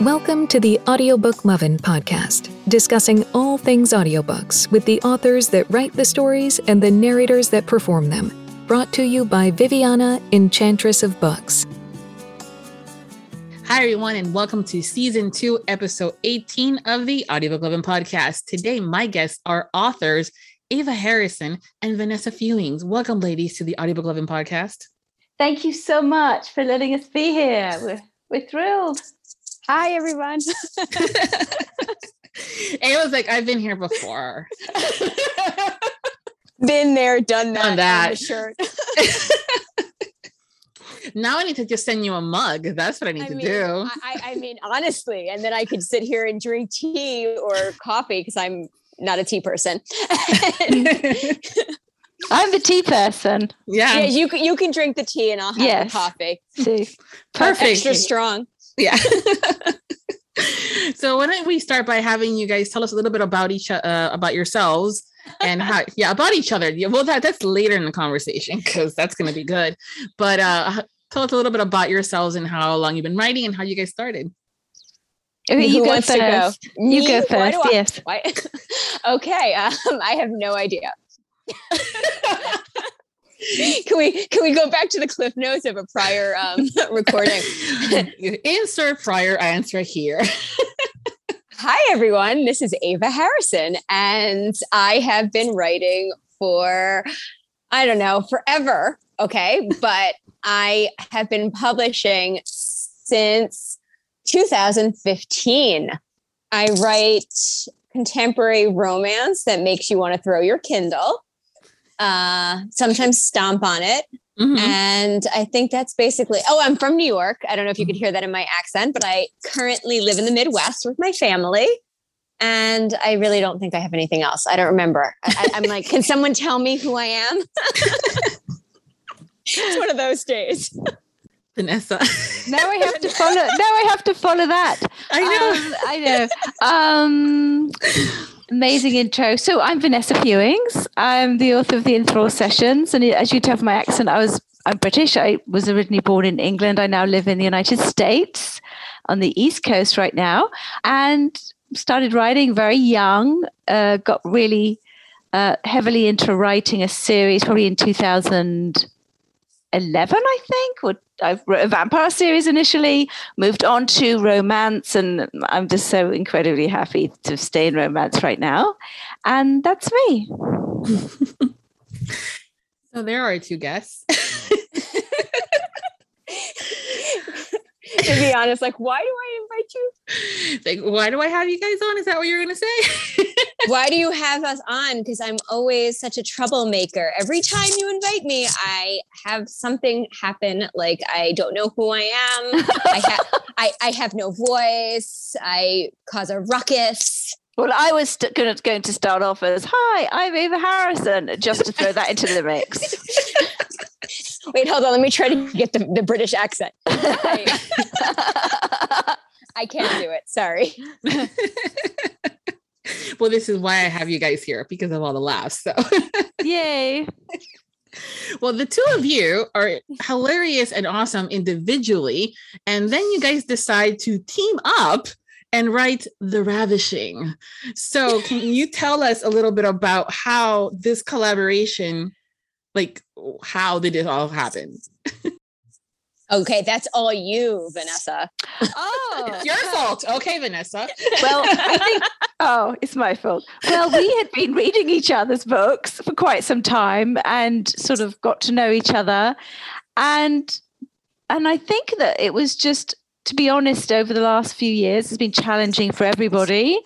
Welcome to the Audiobook Lovin' podcast, discussing all things audiobooks with the authors that write the stories and the narrators that perform them. Brought to you by Viviana, Enchantress of Books. Hi, everyone, and welcome to season two, episode 18 of the Audiobook Lovin' podcast. Today, my guests are authors Ava Harrison and Vanessa Fewings. Welcome, ladies, to the Audiobook Lovin' podcast. Thank you so much for letting us be here. We're, we're thrilled. Hi, everyone. It was like, I've been here before. Been there, done that. Done that. shirt. now I need to just send you a mug. That's what I need I to mean, do. I, I- I mean, honestly, and then I could sit here and drink tea or coffee because I'm not a tea person. I'm the tea person. yeah, yeah, you can you can drink the tea and I'll have Yes. the coffee. See. perfect. Extra strong. Yeah. so why don't we start by having you guys tell us a little bit about each uh, about yourselves and how yeah about each other. Yeah, well that that's later in the conversation because that's gonna be good. But uh tell us a little bit about yourselves and how long you've been writing and how you guys started. Okay, Who go wants to go? You Me? go first. do I- Yes. Why? okay, um, I have no idea. can we can we go back to the cliff notes of a prior um, recording? Insert prior answer here. Hi, everyone. This is Ava Harrison, and I have been writing for, I don't know, forever. Okay. But I have been publishing since 2015. I write contemporary romance that makes you want to throw your Kindle, uh, sometimes stomp on it. Mhm. And I think that's basically, oh, I'm from New York. I don't know if you could hear that in my accent, but I currently live in the Midwest with my family. And I really don't think I have anything else. I don't remember. I, I- I'm like, can someone tell me who I am? it's one of those days. Vanessa. Now I have to follow. Now I have to follow that. I know. Um, I know. Um, amazing intro. So I'm Vanessa Fewings. I'm the author of the Enthrall Sessions, and as you tell from my accent, I was I'm British. I was originally born in England. I now live in the United States, on the East Coast right now, and started writing very young. Uh, got really uh, heavily into writing a series probably in 2011, I think. Or uh, I wrote a vampire series initially, moved on to romance, and I'm just so incredibly happy to stay in romance right now. And that's me. So there are two guests. to be honest, like, why do I invite you? like, why do I have you guys on? Is that what you're gonna say? Why do you have us on? Because I'm always such a troublemaker. Every time you invite me, I have something happen. Like I don't know who I am. I have I, I have no voice. I cause a ruckus. Well, I was st- gonna, going to start off as Hi, I'm Ava Harrison, just to throw that into the mix. Wait, hold on. Let me try to get the, the British accent. I can't do it. Sorry. well, this is why I have you guys here because of all the laughs. So, Yay. well, the two of you are hilarious and awesome individually, and then you guys decide to team up and write The Ravishing. So, can you tell us a little bit about how this collaboration, like, how did it all happen? Okay, that's all you, Vanessa. Oh, It's your fault. Okay, Vanessa. Well, I think, oh, it's my fault. Well, we had been reading each other's books for quite some time and sort of got to know each other. And and I think that it was just to be honest, over the last few years, it's been challenging for everybody.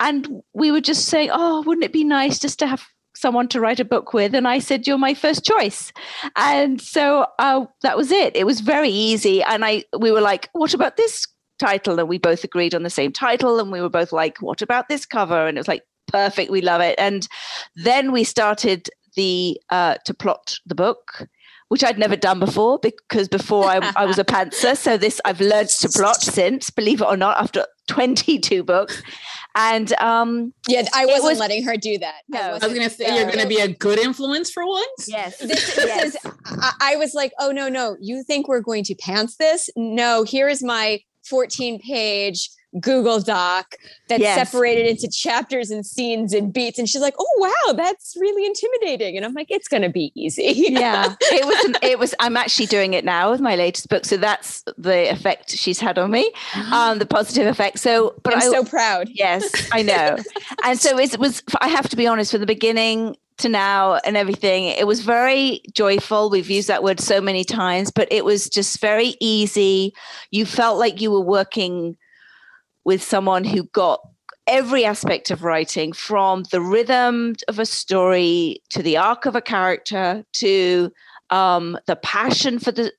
And we were just saying, oh, wouldn't it be nice just to have someone to write a book with? And I said, you're my first choice. And so uh, that was it. It was very easy. And I we were like, what about this title? And we both agreed on the same title. And we were both like, what about this cover? And it was like, perfect, we love it. And then we started the uh, to plot the book which I'd never done before because before I, I was a pantser. So this I've learned to plot since, believe it or not, after 22 books. And um, Yeah, I wasn't was- letting her do that. No. I I was gonna say no. you're gonna be a good influence for once. yes, This, this is, I, I was like, oh no, no, you think we're going to pants this? No, here is my 14 page Google Doc that's Yes. separated into chapters and scenes and beats. And she's like, "Oh wow, that's really intimidating." And I'm like, "It's gonna be easy." yeah it was it was i'm actually doing it now with my latest book so that's the effect she's had on me um the positive effect so but I'm I, so proud. yes i know and so it was i have to be honest from the beginning to now and everything it was very joyful we've used that word so many times but it was just very easy you felt like you were working with someone who got every aspect of writing from the rhythm of a story to the arc of a character to um, the passion for the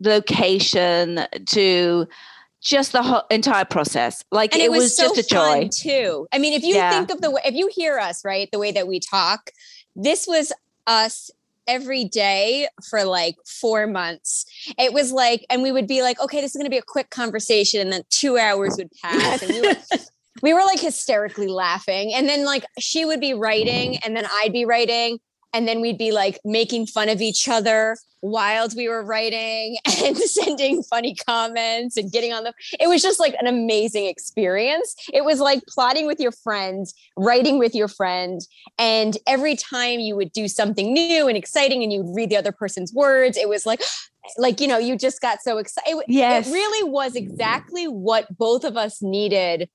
location to just the whole entire process like and it, was, so just a joy too. I mean, if you Yeah. think of the way, if you hear us right, the way that we talk, this was us every day for like four months. It was like, and we would be like, okay, this is going to be a quick conversation, and then two hours would pass, and we were, we were like hysterically laughing, and then like she would be writing, and then I'd be writing. And then we'd be like making fun of each other while we were writing and sending funny comments and getting on the it was just like an amazing experience. It was like plotting with your friend, writing with your friend, and every time you would do something new and exciting and you'd read the other person's words, it was like like you know, you just got so excited. It, Yes. it really was exactly what both of us needed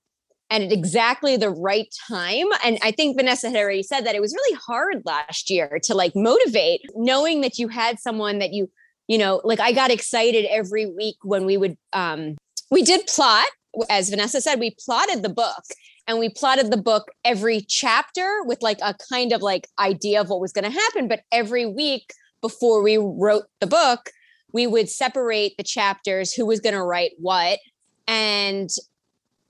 and at exactly the right time. And I think Vanessa had already said that it was really hard last year to like motivate, knowing that you had someone that you, you know, like I got excited every week when we would, um, we did plot, as Vanessa said, we plotted the book and we plotted the book every chapter with like a kind of like idea of what was going to happen. But every week before we wrote the book, we would separate the chapters, who was going to write what, and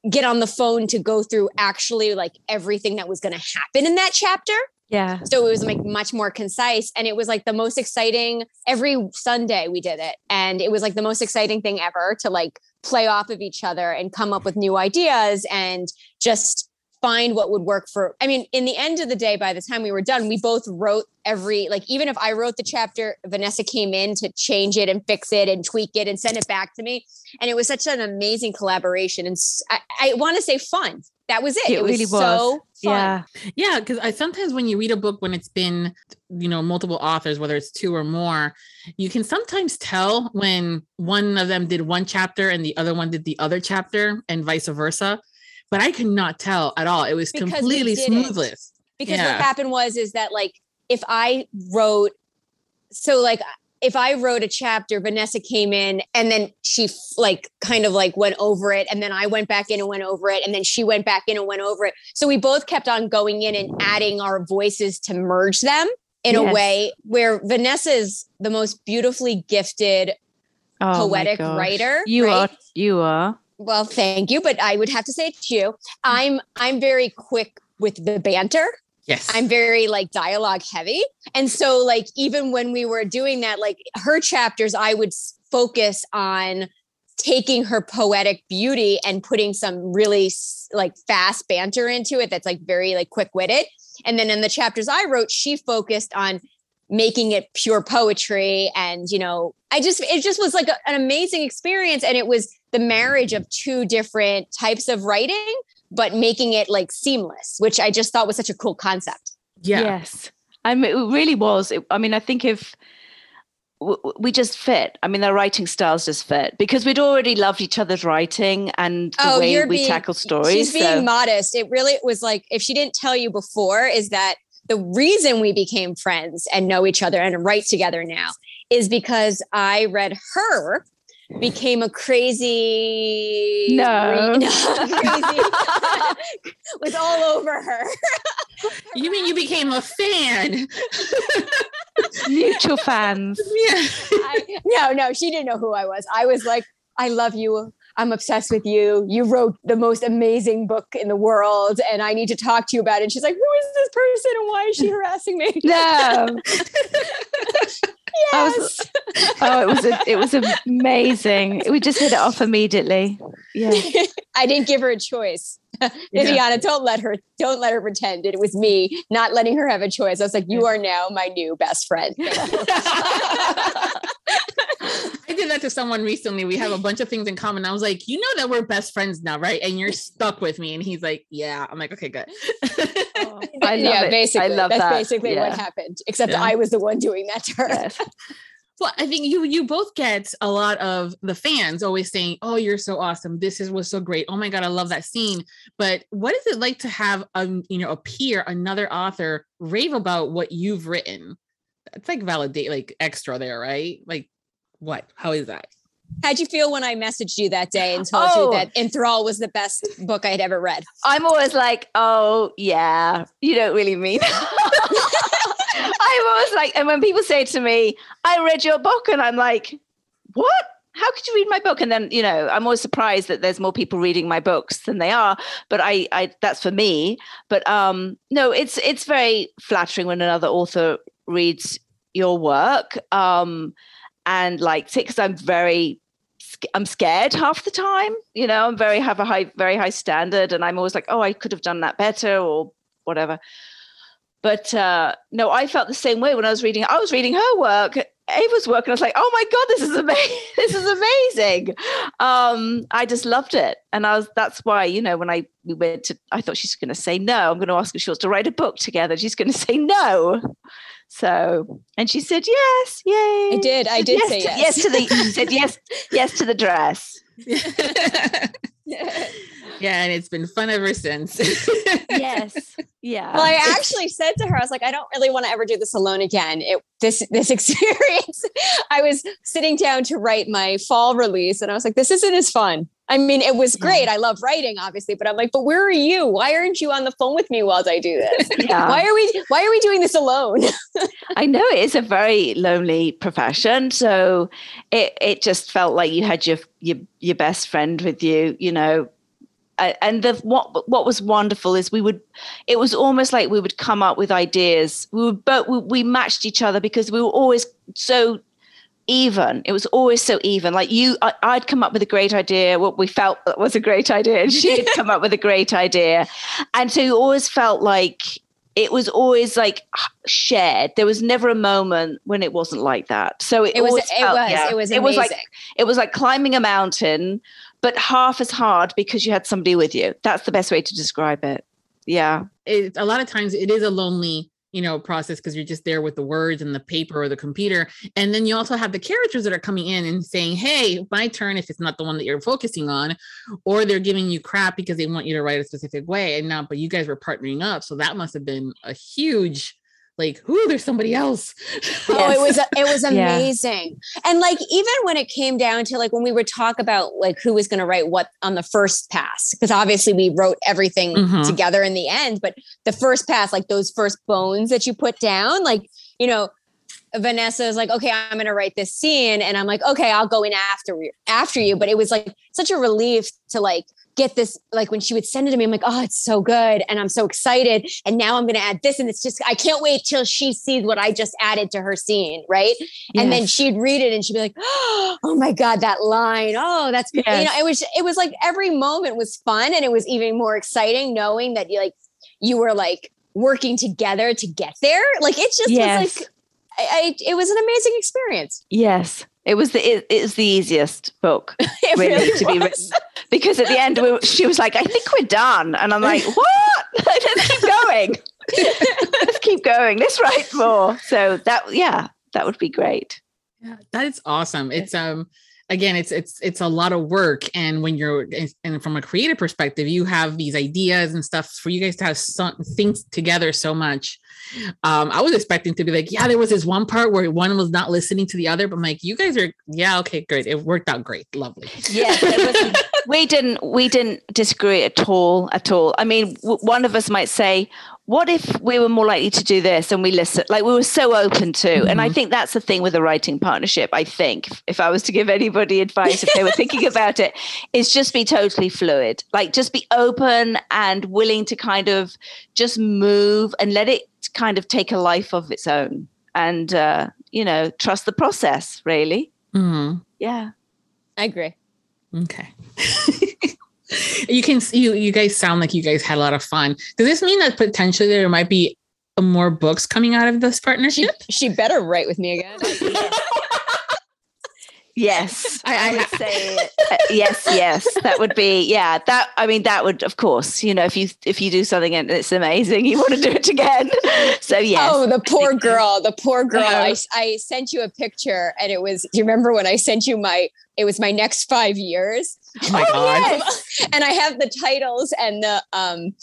get on the phone to go through actually like everything that was going to happen in that chapter. yeah So it was like much more concise. And it was like the most exciting every Sunday we did it. And it was like the most exciting thing ever to like play off of each other and come up with new ideas and just find what would work for. I mean, in the end of the day, by the time we were done, we both wrote every, like, even if I wrote the chapter, Vanessa came in to change it and fix it and tweak it and send it back to me. And it was such an amazing collaboration. And I want to say fun. That was it. It It, was, really was. so fun. yeah Yeah, because I sometimes when you read a book when it's been, you know, multiple authors, whether it's two or more, you can sometimes tell when one of them did one chapter and the other one did the other chapter and vice versa. But I could not tell at all. It was Because completely didn't. smoothless. because Yeah. what happened was is that like if i wrote so like if i wrote a chapter vanessa came in and then she f- like kind of like went over it and then i went back in and went over it and then she went back in and went over it so we both kept on going in and adding our voices to merge them in a way where vanessa is the most beautifully gifted Oh poetic writer, you right? are you are well thank you but i would have to say it's you i'm i'm very quick with the banter Yes. I'm very like dialogue heavy. And so like even when we were doing that like her chapters I would focus on taking her poetic beauty and putting some really like fast banter into it that's like very like quick-witted. And then in the chapters I wrote she focused on making it pure poetry and you know I just it just was like a- an amazing experience and it was the marriage of two different types of writing but making it like seamless, which I just thought was such a cool concept. yeah. Yes. I mean, it really was. It- I mean, I think if w- w- we just fit, I mean, their writing styles just fit because we'd already loved each other's writing and the Oh, way we being- tackle stories. She's being so- modest. It really was like if she didn't tell you before, is that the reason we became friends and know each other and write together now is because I read her became a crazy No. crazy was all over her You mean you became a fan? mutual fans. yeah. I, no no she didn't know who i was i was like i love you i'm obsessed with you you wrote the most amazing book in the world and i need to talk to you about it and she's like who is this person and why is she harassing me No. I was- yes Oh, it was a, it was amazing. We just hit it off immediately. Yeah. i didn't give her a choice Viviana, don't let her don't let her pretend it was me not letting her have a choice. I was like, you are now my new best friend. I did that to someone recently. We have a bunch of things in common. I was like, you know that we're best friends now, right? And you're stuck with me. And he's like, yeah. I'm like, okay, good. Oh, I love yeah, it. basically, I love that's that. basically Yeah. what happened. Except Yeah. I was the one doing that to her. Yes. Well, I think you you both get a lot of the fans always saying, "Oh, you're so awesome. This is was so great. Oh my god, I love that scene." But what is it like to have a you know a peer, another author, rave about what you've written? It's like validate, like extra there, right? Like what? How is that? How'd you feel when I messaged you that day and told Oh. you that Enthrall was the best book I had ever read? I'm always like, oh yeah, you don't really mean. I'm always like, and when people say to me, I read your book, and I'm like, what? How could you read my book? And then, you know, I'm always surprised that there's more people reading my books than they are. But I, I that's for me. But um, no, it's it's very flattering when another author reads your work. Um, and like because I'm very I'm scared half the time. You know, I'm very have a high, very high standard, and I'm always like, oh, I could have done that better or whatever. But uh, no, I felt the same way when I was reading. I was reading her work, Ava's work, and I was like, oh my god, this is amazing! this is amazing. Um, I just loved it, and I was. That's why you know when I we went to, I thought she's going to say no. I'm going to ask if she wants to write a book together. She's going to say no. So, and she said yes. Yay! I did. I did yes say to, yes. yes to the said yes yes to the dress yeah, and it's been fun ever since. yes yeah Well, I actually said to her, I was like, I don't really want to ever do this alone again. It this this experience. I was sitting down to write my fall release, and I was like, this isn't as fun. I mean, it was great. I love writing, obviously, but I'm like, but where are you? Why aren't you on the phone with me while I do this? yeah Why are we why are we doing this alone? i know it is a very lonely profession so it it just felt like you had your your, your best friend with you you know and the what what was wonderful is we would it was almost like we would come up with ideas we would both we, we matched each other because we were always so even. It was always so even. Like you I, i'd come up with a great idea what we felt was a great idea and she'd come up with a great idea. And so you always felt like it was always like shared. There was never a moment when it wasn't like that. So it, It was always it felt- was. yeah, it was it was amazing. like it was like climbing a mountain but half as hard because you had somebody with you. That's the best way to describe it. Yeah. It, a lot of times it is a lonely you know process because you're just there with the words and the paper or the computer. And then you also have the characters that are coming in and saying hey my turn if it's not the one that you're focusing on or they're giving you crap because they want you to write a specific way and now but you guys were partnering up. So that must have been a huge like who there's somebody else Oh, it was it was Yeah. amazing. And like even when it came down to like when we would talk about like who was going to write what on the first pass because obviously we wrote everything Mhm. together in the end, but the first pass like those first bones that you put down like, you know, Vanessa is like, "Okay, I'm going to write this scene." And I'm like, "Okay, I'll go in after after you." But it was like such a relief to like get this like when she would send it to me i'm like oh it's so good and i'm so excited and now i'm going to add this and it's just i can't wait till she sees what i just added to her scene right? And then she'd read it and she'd be like oh my god that line oh that's you know it was it was like every moment was fun and it was even more exciting knowing that you like you were like working together to get there like it just Yes. was like I, I it was an amazing experience. Yes. It was the it, it was the easiest book really, to be written because at the end we, she was like i think we're done. And i'm like what? Let's keep going. Let's keep going. Let's write more. So that yeah that would be great. Yeah, that is awesome. It's um again, it's it's it's a lot of work, and when you're and from a creative perspective, you have these ideas and stuff for you guys to have some things together so much. Um, I was expecting to be like, yeah, there was this one part where one was not listening to the other, but I'm like, you guys are, yeah, okay, great, it worked out great, lovely. Yes, it was, we didn't we didn't disagree at all at all. I mean, w- one of us might say, "What if we were more likely to do this?" And we listen, like we were so open to. And I Mhm. think that's the thing with a writing partnership. I think if, if I was to give anybody advice, if they were thinking about it, is just be totally fluid. Like just be open and willing to kind of just move and let it kind of take a life of its own, and uh, you know, trust the process. Really, Mhm. yeah. i agree Okay. you can see you you guys sound like you guys had a lot of fun. Does this mean that potentially there might be more books coming out of this partnership? she better write with me again Yes, I- I, I would say uh, yes, yes. That would be yeah. That I mean, that would of course. You know, if you if you do something and it's amazing, you want to do it again. So yes. Oh, the poor girl, the poor girl. Yeah. I, I sent you a picture and it was, do you remember when I sent you my, it was my next five years? Oh my god. and I have the titles and the, um,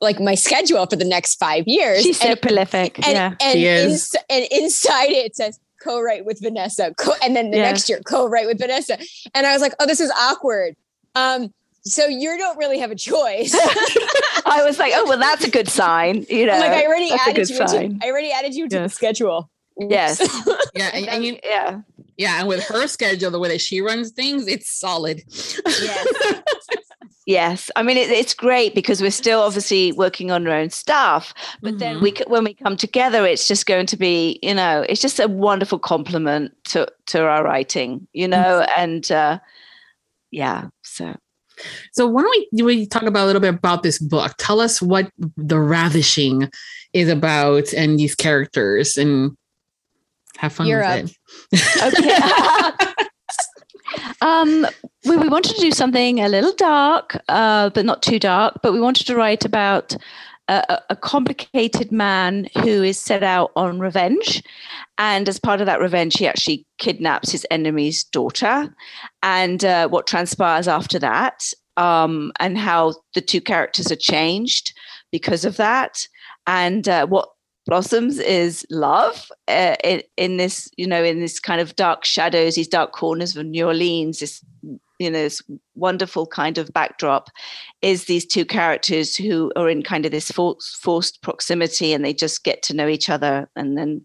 like my schedule for the next five years. She's so and, prolific. and, yeah. and, She is. ins- and inside it says co-write with Vanessa. Co- and then the Yeah. next year, co-write with Vanessa. And I was like, oh, this is awkward. Um, so you don't really have a choice. I was like, oh well, that's a good sign. You know, like I already added you into, sign. I already added you to the schedule. Yes. Yeah, and, and you, yeah. Yeah, and with her schedule, the way that she runs things, it's solid. Yes. Yes, I mean it, it's great because we're still obviously working on our own stuff, but then Mhm. we c- when we come together, it's just going to be you know it's just a wonderful compliment to to our writing, you know, and uh, yeah, so So why don't we, we talk about a little bit about this book? Tell us what the ravishing is about and these characters and have fun Europe. with it. okay. um, we, we wanted to do something a little dark, uh, but not too dark. But we wanted to write about a, a- complicated man who is set out on revenge, and as part of that revenge, he actually kidnaps his enemy's daughter, and uh, what transpires after that, um, and how the two characters are changed because of that, and uh, what blossoms is love uh, in, in this you know in this kind of dark shadows these dark corners of new orleans this you know this wonderful kind of backdrop is these two characters who are in kind of this forced, forced proximity and they just get to know each other and then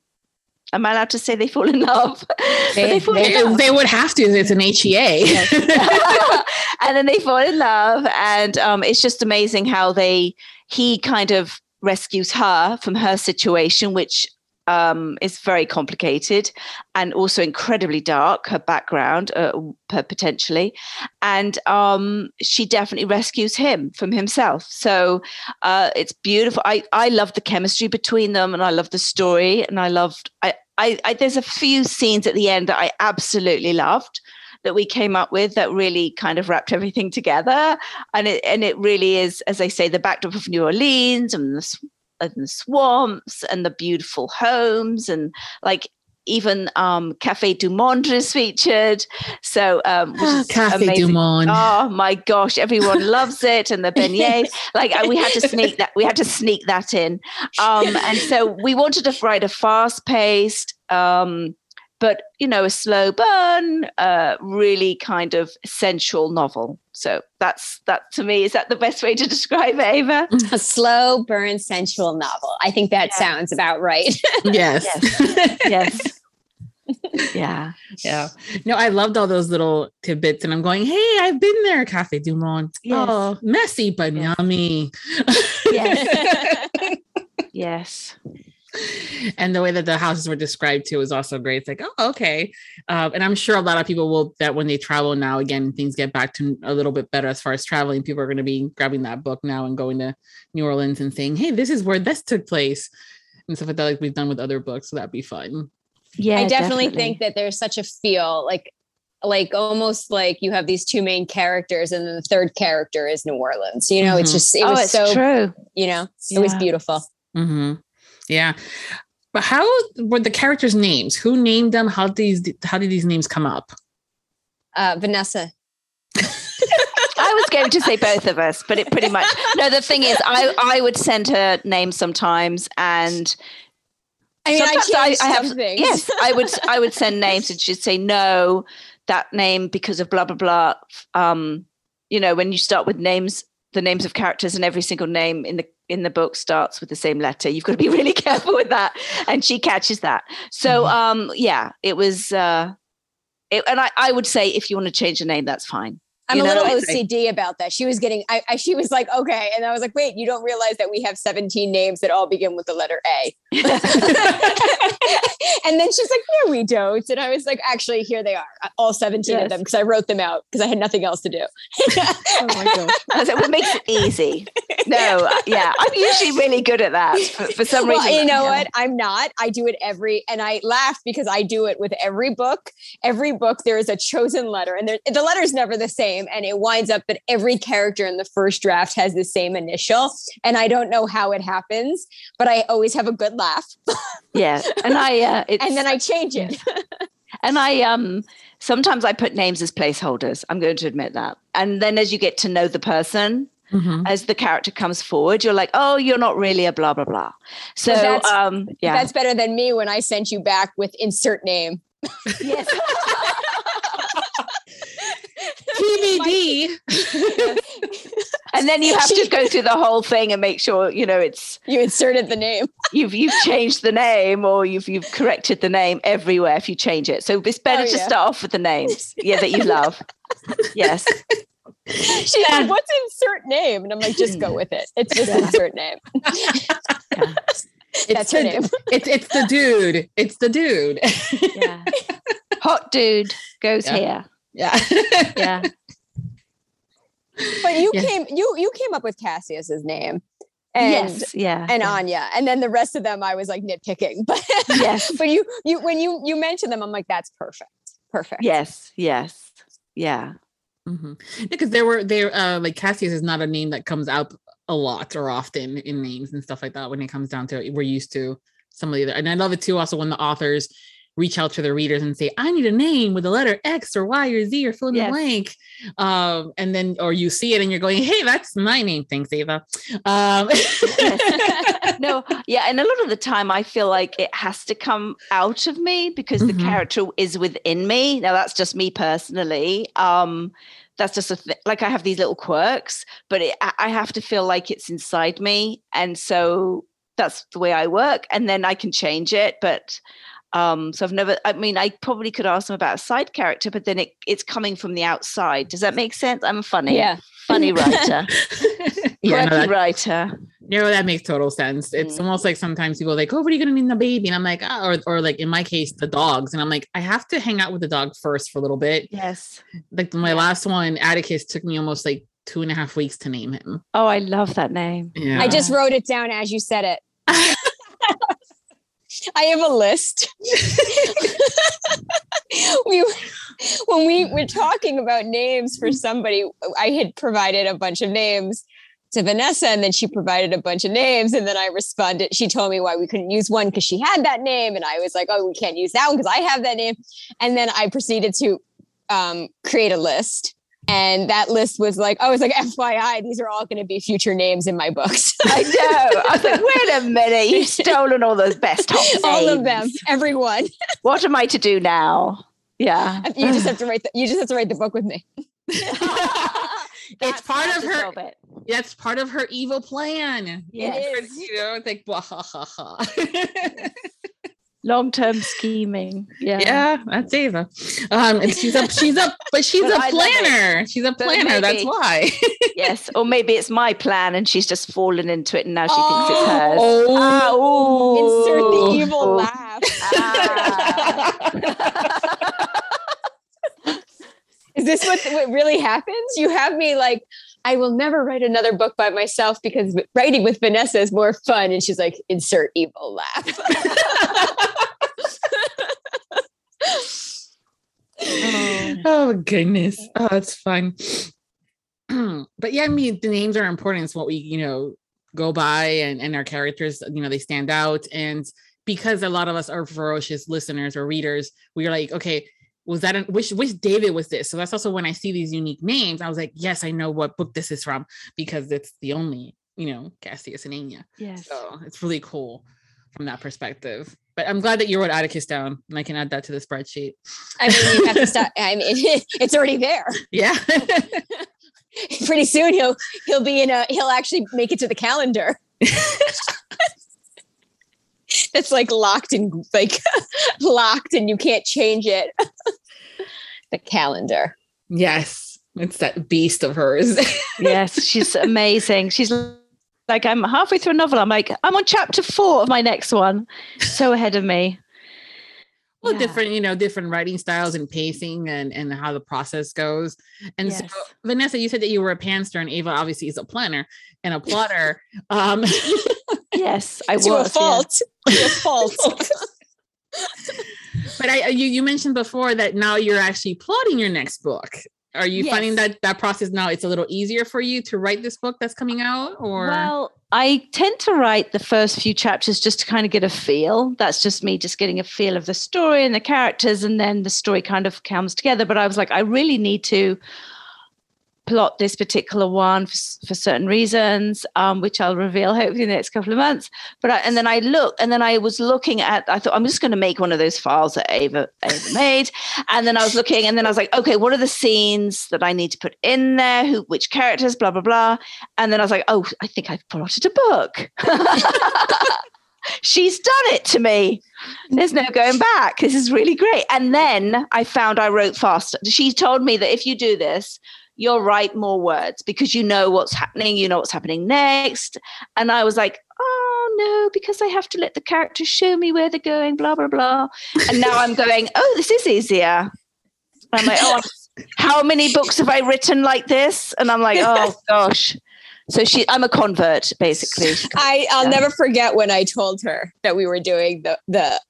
am i allowed to say they fall in love But They- fall in love. They, they would have to. It's an HEA. and then they fall in love and um, it's just amazing how they he kind of rescues her from her situation which um, is very complicated and also incredibly dark her background uh, potentially. And um, she definitely rescues him from himself. So uh, it's beautiful. I, I love the chemistry between them and i love the story and i loved I, I, I there's a few scenes at the end that i absolutely loved that we came up with that really kind of wrapped everything together. And it and it really is, as I say, the backdrop of New Orleans and the, and the swamps and the beautiful homes and like even um, Cafe du Monde is featured. So um, which is Cafe amazing. du Monde. Oh my gosh, everyone loves it, and the beignets. like we had to sneak that. We had to sneak that in, um, and so we wanted to write a fast-paced, um, but you know, a slow burn, uh, really kind of sensual novel. So that's that to me. Is that the best way to describe it, Ava? a slow burn sensual novel. I think that Yeah. sounds about right. yes. Yes. yeah. yeah. No, I loved all those little tidbits, and I'm going, "Hey, I've been there, Cafe du Monde. Yes. Oh, messy but Yes. yummy." Yes. Yes. and the way that the houses were described too was also great. It's like, oh, okay. Um, and I'm sure a lot of people will that when they travel now, again, things get back to a little bit better as far as traveling. People are going to be grabbing that book now and going to New Orleans and saying, hey, this is where this took place and stuff like that, like we've done with other books. So that'd be fun. Yeah. I definitely, think that there's such a feel like like almost like you have these two main characters and then the third character is New Orleans. You know, it's Mhm. just it oh, was it's so true. you know, it was Yeah. beautiful. hmm Yeah. But how were the characters' names? Who named them? How did these how did these names come up? Uh Vanessa. I was going to say both of us, but it pretty much no. The thing is, I I would send her names sometimes, and I mean, sometimes I changed I have things. yes, I would I would send names, and she'd say no, that name because of blah blah blah. Um, you know, when you start with names, the names of characters, and every single name in the in the book starts with the same letter. You've got to be really careful with that, and she catches that. So, Mhm. um, yeah, it was. Uh, it, and I, I would say if you want to change a name, that's fine. I'm You a know, little it's like- OCD about that. She was getting, I, I, she was like, okay. And I was like, wait, you don't realize that we have 17 names that all begin with the letter A. and then she's like, no, we don't. And I was like, actually, here they are, uh, all 17 of them, because I wrote them out because I had nothing else to do. Oh my gosh. I was like, what makes it easy? No, uh, yeah, I'm usually really good at that for, for some well, reason. you know yeah. what? I'm not. I do it every, and I laugh because I do it with every book. Every book, there is a chosen letter, and there, the letter is never the same. And it winds up that every character in the first draft has the same initial. And I don't know how it happens, but I always have a good laugh. Yeah, and I uh, it's, and then I change it. and I um sometimes I put names as placeholders. I'm going to admit that. And then as you get to know the person, Mhm. as the character comes forward, you're like, oh, you're not really a blah blah blah. So Well, that's- um yeah, That's better than me when I sent you back with insert name. yes. TBD. and then you have to go through the whole thing and make sure you know it's You inserted the name. you've you've changed the name or you've you've corrected the name everywhere if you change it. So it's better Oh, to yeah. start off with the names, yeah, that you love. yes, She's like, what's insert name? And I'm like, just go with it. It's just insert name. It's That's her the, name. It's it's the dude. It's the dude. yeah. Hot dude goes Yeah. here. Yeah. Yeah. But you Yeah. came you you came up with Cassius's name. And yes. Yeah. and yeah. Anya. And then the rest of them I was like nitpicking. But Yes. but you you when you you mentioned them, I'm like, that's perfect. Perfect. Yes. Yes. Yeah. hmm Because there were there uh like Cassius is not a name that comes out a lot or often in names and stuff like that when it comes down to it. We're used to some of the other and I love it too also when the authors reach out to their readers and say, I need a name with the letter X or Y or Z or fill in Yes. the blank. Um, and then or you see it and you're going, Hey, that's my name. Thanks, Ava. Um no, yeah, and a lot of the time I feel like it has to come out of me because Mhm. the character is within me. Now that's just me personally. Um, that's just a th- like I have these little quirks, but it, I have to feel like it's inside me, and so that's the way I work. And then I can change it, but. Um, so I've never. I mean, I probably could ask them about a side character, but then it, it's coming from the outside. Does that make sense? I'm funny, Yeah. funny writer, yeah, no, that, writer. no, that makes total sense. It's Mm. almost like sometimes people are like, Oh, what are you gonna name the baby? And I'm like, oh, or or like in my case, the dogs. And I'm like, I have to hang out with the dog first for a little bit. Yes. like my last one, Atticus took me almost like two and a half weeks to name him. Oh, I love that name. Yeah. I just wrote it down as you said it. I have a list. we when we were talking about names for somebody, I had provided a bunch of names to Vanessa, and then she provided a bunch of names, and then I responded. She told me why we couldn't use one because she had that name, and I was like, "Oh, we can't use that one because I have that name." And then I proceeded to um, create a list. And that list was like, oh, I was like, FYI, these are all going to be future names in my books. I know. I was like, wait a minute, you've stolen all those best hot all of them, everyone. What am I to do now? Yeah. You just have to write. The, you just have to write the book with me. it's part of her. Of. That's part of her evil plan. Yes. It's, You know, it's like blah, ha, ha, ha. Long-term scheming. Yeah. yeah, that's Ava. Um, and she's a she's a but she's But a I love it. planner. She's a But planner. That's why. Yes. Or maybe it's my plan and she's just fallen into it and now she thinks it's hers. Oh, Ah, ooh. Insert the evil Ooh. laugh. Ah. Is this what, what really happens? You have me like, I will never write another book by myself because writing with Vanessa is more fun. And she's like, insert evil laugh. Oh. oh goodness. Oh, that's fun. but yeah, I mean the names are important. It's what we, you know, go by and, and our characters, you know, they stand out. And because a lot of us are ferocious listeners or readers, we are like, okay, was that a, which which David was this? So that's also when I see these unique names, I was like, yes, I know what book this is from because it's the only, you know, Cassius and Anya. Yes. So it's really cool from that perspective. But I'm glad that you wrote Atticus down and I can add that to the spreadsheet. I mean, you have to stop. I mean, it's already there. Yeah. Pretty soon he'll he'll be in a he'll actually make it to the calendar. That's like locked and like locked and you can't change it. the calendar. yes. It's that beast of hers. yes, she's amazing. She's like, I'm halfway through a novel. I'm like, I'm on chapter four of my next one. So ahead of me. well, Yeah. different, you know, different writing styles and pacing and and how the process goes. And so, Vanessa, you said that you were a pantser, and Ava obviously is a planner and a plotter. um, Yes, I to was. a fault. To a fault. but I, you you mentioned before that now you're actually plotting your next book. Are you finding that that process now it's a little easier for you to write this book that's coming out, or Well, I tend to write the first few chapters just to kind of get a feel. That's just me just getting a feel of the story and the characters, and then the story kind of comes together. But I was like, I really need to plot this particular one for, for certain reasons, um, which I'll reveal hopefully in the next couple of months. But I, and then I look, and then I was looking at. I thought I'm just going to make one of those files that Ava Ava made, and then I was looking, and then I was like, okay, what are the scenes that I need to put in there? Who, which characters? Blah blah blah. And then I was like, oh, I think I've plotted a book. She's done it to me. There's no going back. This is really great. And then I found I wrote faster. She told me that if you do this, you'll write more words because you know what's happening, you know what's happening next. And I was like, oh no, because I have to let the characters show me where they're going, blah, blah, blah. And now I'm going, oh, this is easier. I'm like, oh, how many books have I written like this? And I'm like, oh gosh. So she, I'm a convert, basically. I I'll Yeah. never forget when I told her that we were doing the the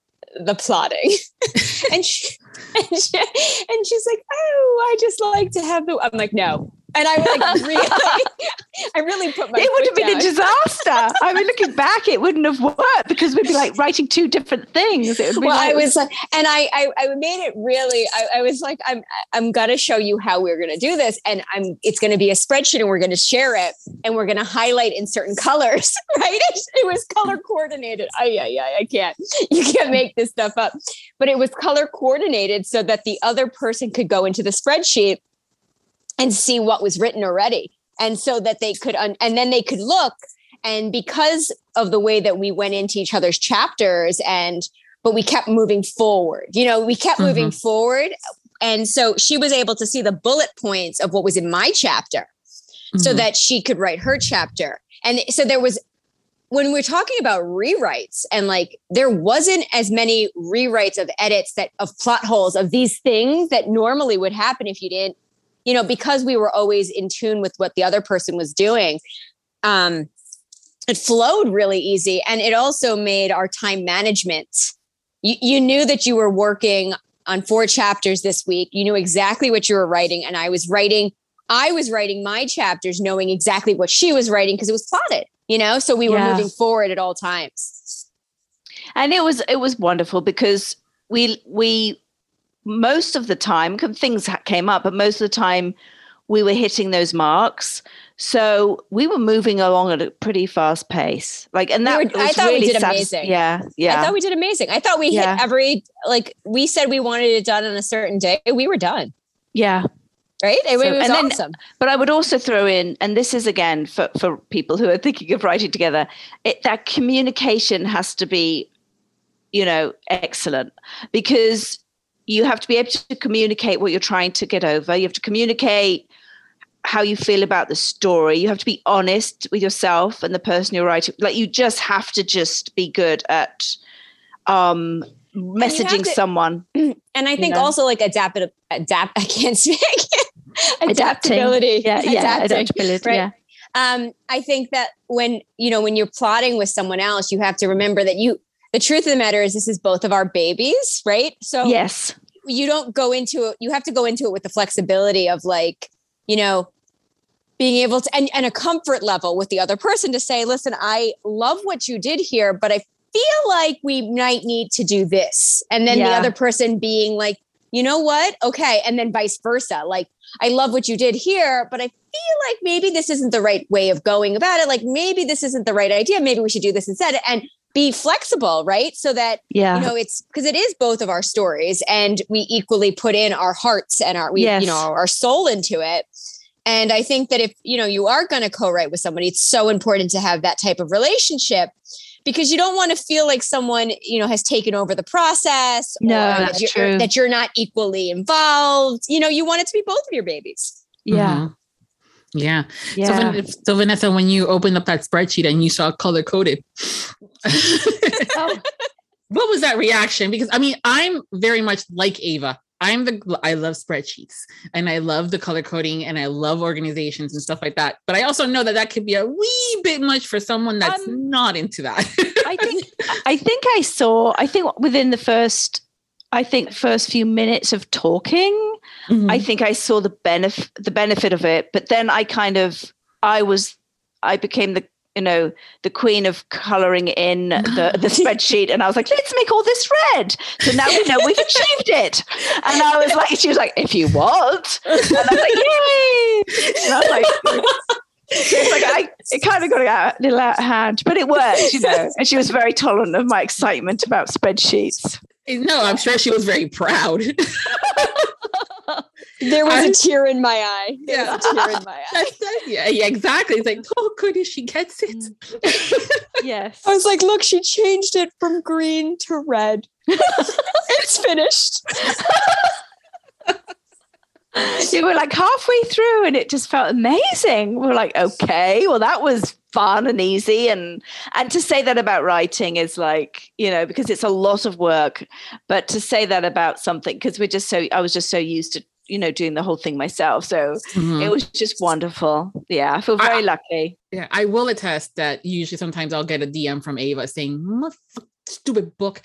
the plotting, and she, and she and she's like, "Oh, I just like to have the." I'm like, "No," and I like really, I really put my. it would have been a disaster. I mean, looking back, it wouldn't have worked because we'd be like writing two different things. It would be Well, like, I was like, and I, I, I made it really. I, I was like, I'm, I'm gonna show you how we're gonna do this, and I'm. It's gonna be a spreadsheet, and we're gonna share it, and we're gonna highlight in certain colors, right? It, it was color coordinated. I, yeah, yeah, I can't. You can't make this stuff up, but it was color coordinated so that the other person could go into the spreadsheet and see what was written already, and so that they could, un- and then they could look. And because of the way that we went into each other's chapters and but we kept moving forward. You know, we kept moving forward. And so she was able to see the bullet points of what was in my chapter so Mhm. that she could write her chapter. And so there was, when we're talking about rewrites, and like there wasn't as many rewrites of edits that of plot holes of these things that normally would happen if you didn't, you know, because we were always in tune with what the other person was doing. Um, it flowed really easy and it also made our time management you, you knew that you were working on four chapters this week you knew exactly what you were writing and i was writing i was writing my chapters knowing exactly what she was writing because it was plotted you know so we were Yeah. moving forward at all times and it was it was wonderful because we we most of the time things came up but most of the time we were hitting those marks. So we were moving along at a pretty fast pace. Like and We that were- I was thought we really did satis- amazing. yeah yeah. i thought we did amazing. I thought we Yeah. hit every like we said we wanted it done on a certain day we were done. Yeah. Right? It, So- it was and then- awesome. But I would also throw in, and this is again for, for people who are thinking of writing together, it, that communication has to be, you know, excellent. Because you have to be able to communicate what you're trying to get over. You have to communicate how you feel about the story. You have to be honest with yourself and the person you're writing. Like you just have to just be good at um, messaging to- someone. and i think know? also like adapt adapt i can't speak adaptability Yeah, yeah, Adapting. adaptability. right? Yeah. um, I think that when you know when you're plotting with someone else, you have to remember that you. The truth of the matter is, this is both of our babies, right? So Yes. you don't go into it. You have to go into it with the flexibility of like, you know, being able to and, and a comfort level with the other person to say, listen, I love what you did here, but I feel like we might need to do this. And then the other person being like, you know what? Okay. And then vice versa. Like, I love what you did here, but I feel like maybe this isn't the right way of going about it. Like maybe this isn't the right idea. Maybe we should do this instead and be flexible, right? So that Yeah. you know it's because it is both of our stories and we equally put in our hearts and our we Yes. you know our soul into it and i think that if you know you are going to co-write with somebody it's so important to have that type of relationship because you don't want to feel like someone you know has taken over the process No, or that's that, you're, true. that you're not equally involved you know you want it to be both of your babies Yeah. Mhm. Yeah. Yeah. So, so Vanessa, when you opened up that spreadsheet and you saw color coded, Oh. what was that reaction? Because I mean, I'm very much like Ava. I'm the I love spreadsheets and I love the color coding and I love organizations and stuff like that. But I also know that that could be a wee bit much for someone that's Um, not into that. I think I think I saw I think within the first I think first few minutes of talking Mm-hmm. I think I saw the benefit the benefit of it but then I kind of I was I became the you know the queen of coloring in the, the spreadsheet and I was like let's make all this red so now we know we've achieved it and I was like she was like if you want and I was like yay and I was like so it's like I, it kind of got a little out of hand, but it worked, you know. And she was very tolerant of my excitement about spreadsheets. Eh, no, I'm sure she was very proud. There was I- a tear in my eye. There Yeah. was a tear in my eye. That's- that- yeah, yeah, exactly. It's like, oh goodness, she gets it. Yes. Mm. I was like, look, she changed it from green to red. it's finished. you were like halfway through and it just felt amazing. We are like, okay, well, that was fun and easy. And and to say that about writing is like, you know, because it's a lot of work, but to say that about something, because we're just so I was just so used to, you know, doing the whole thing myself. So Mhm. it was just wonderful. Yeah, I feel very lucky. Yeah, I will attest that usually sometimes I'll get a DM from Ava saying, "Motherfuck, stupid book.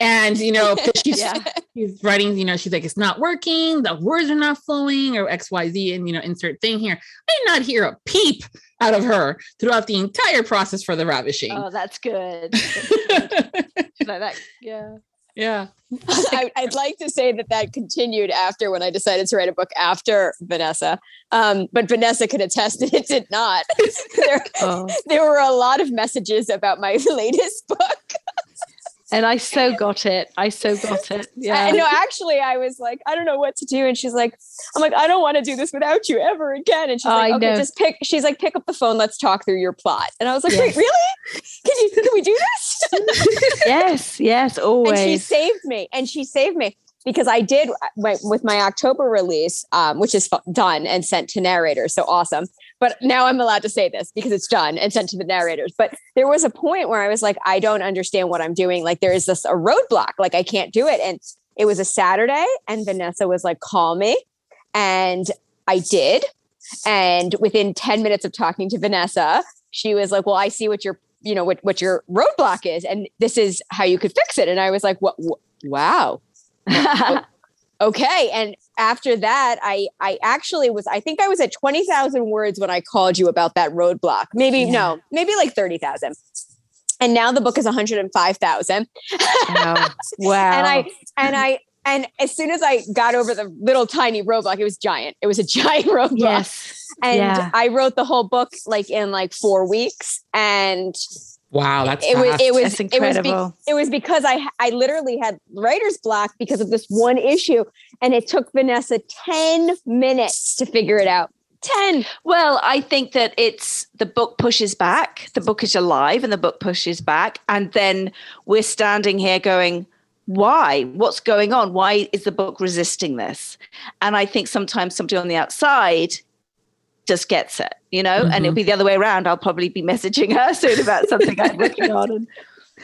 And, you know she's, Yeah. she's writing, you know, she's like, it's not working, the words are not flowing, or XYZ, and, you know, insert thing here. I did not hear a peep out of her throughout the entire process for the ravishing. Oh, that's good. like that, yeah. yeah. I, I'd like to say that that continued after when I decided to write a book after Vanessa. Um, but Vanessa could attest that it did not. there, Oh. there were a lot of messages about my latest book. And I so got it. I so got it. Yeah. I, no, actually, I was like, I don't know what to do. And she's like, I'm like, I don't want to do this without you ever again. And she's I like, okay, know. just pick. She's like, pick up the phone. Let's talk through your plot. And I was like, Yes. wait, really? Can you? Can we do this? yes, yes, always. and she saved me and she saved me because i did my, with my october release um, which is done and sent to narrators so awesome but now i'm allowed to say this because it's done and sent to the narrators. But there was a point where i was like i don't understand what i'm doing. Like there is this a roadblock. Like i can't do it. And it was a saturday and vanessa was like call me. And i did. And within 10 minutes of talking to vanessa she was like well i see what your you know what, what your roadblock is. And this is how you could fix it. And i was like what wow okay and after that i i actually was i think i was at 20,000 words when i called you about that roadblock maybe Yeah. no maybe like 30,000 and now the book is 105,000 wow. wow. and i and i and as soon as i got over the little tiny roadblock it was giant it was a giant roadblock yes. and yeah. i wrote the whole book like in like 4 weeks and Wow, that's it was it was That's it was be- it was because I I literally had writer's block because of this one issue, and it took Vanessa ten minutes to figure it out. Ten. Well, I think that it's the book pushes back. The book is alive and the book pushes back. And then we're standing here going, why? What's going on? Why is the book resisting this? And I think sometimes somebody on the outside just gets it, you know, and it'll mm-hmm. be the other way around. I'll probably be messaging her soon about something I'm working on. And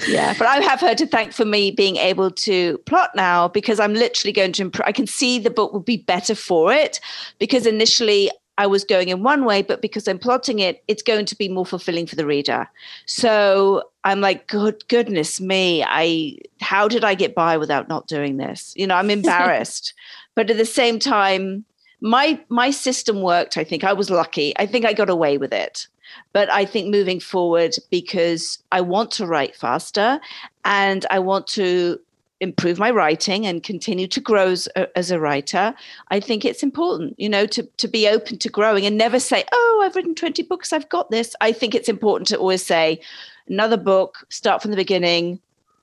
yeah, but I have her to thank for me being able to plot now because I'm literally going to improve. I can see the book will be better for it because initially I was going in one way, but because I'm plotting it, it's going to be more fulfilling for the reader. So I'm like, good goodness me, I how did I get by without not doing this? You know, I'm embarrassed. but at the same time, my my system worked. I think I was lucky. I think I got away with it. But I think moving forward, because I want to write faster and I want to improve my writing and continue to grow as a, as a writer i think it's important you know to, to be open to growing and never say oh i've written 20 books i've got this i think it's important to always say another book start from the beginning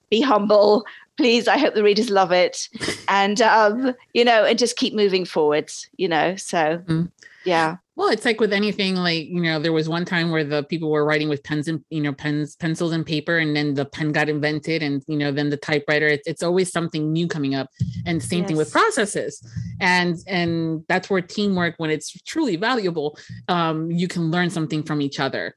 be humble please i hope the readers love it and um, you know and just keep moving forwards you know so Mm. yeah Well, it's like with anything, like, you know, there was one time where the people were writing with pens and, you know, pens, pencils and paper, and then the pen got invented, and, you know, then the typewriter, it's, it's always something new coming up. And same yes. thing with processes. And, and that's where teamwork, when it's truly valuable, um, you can learn something from each other.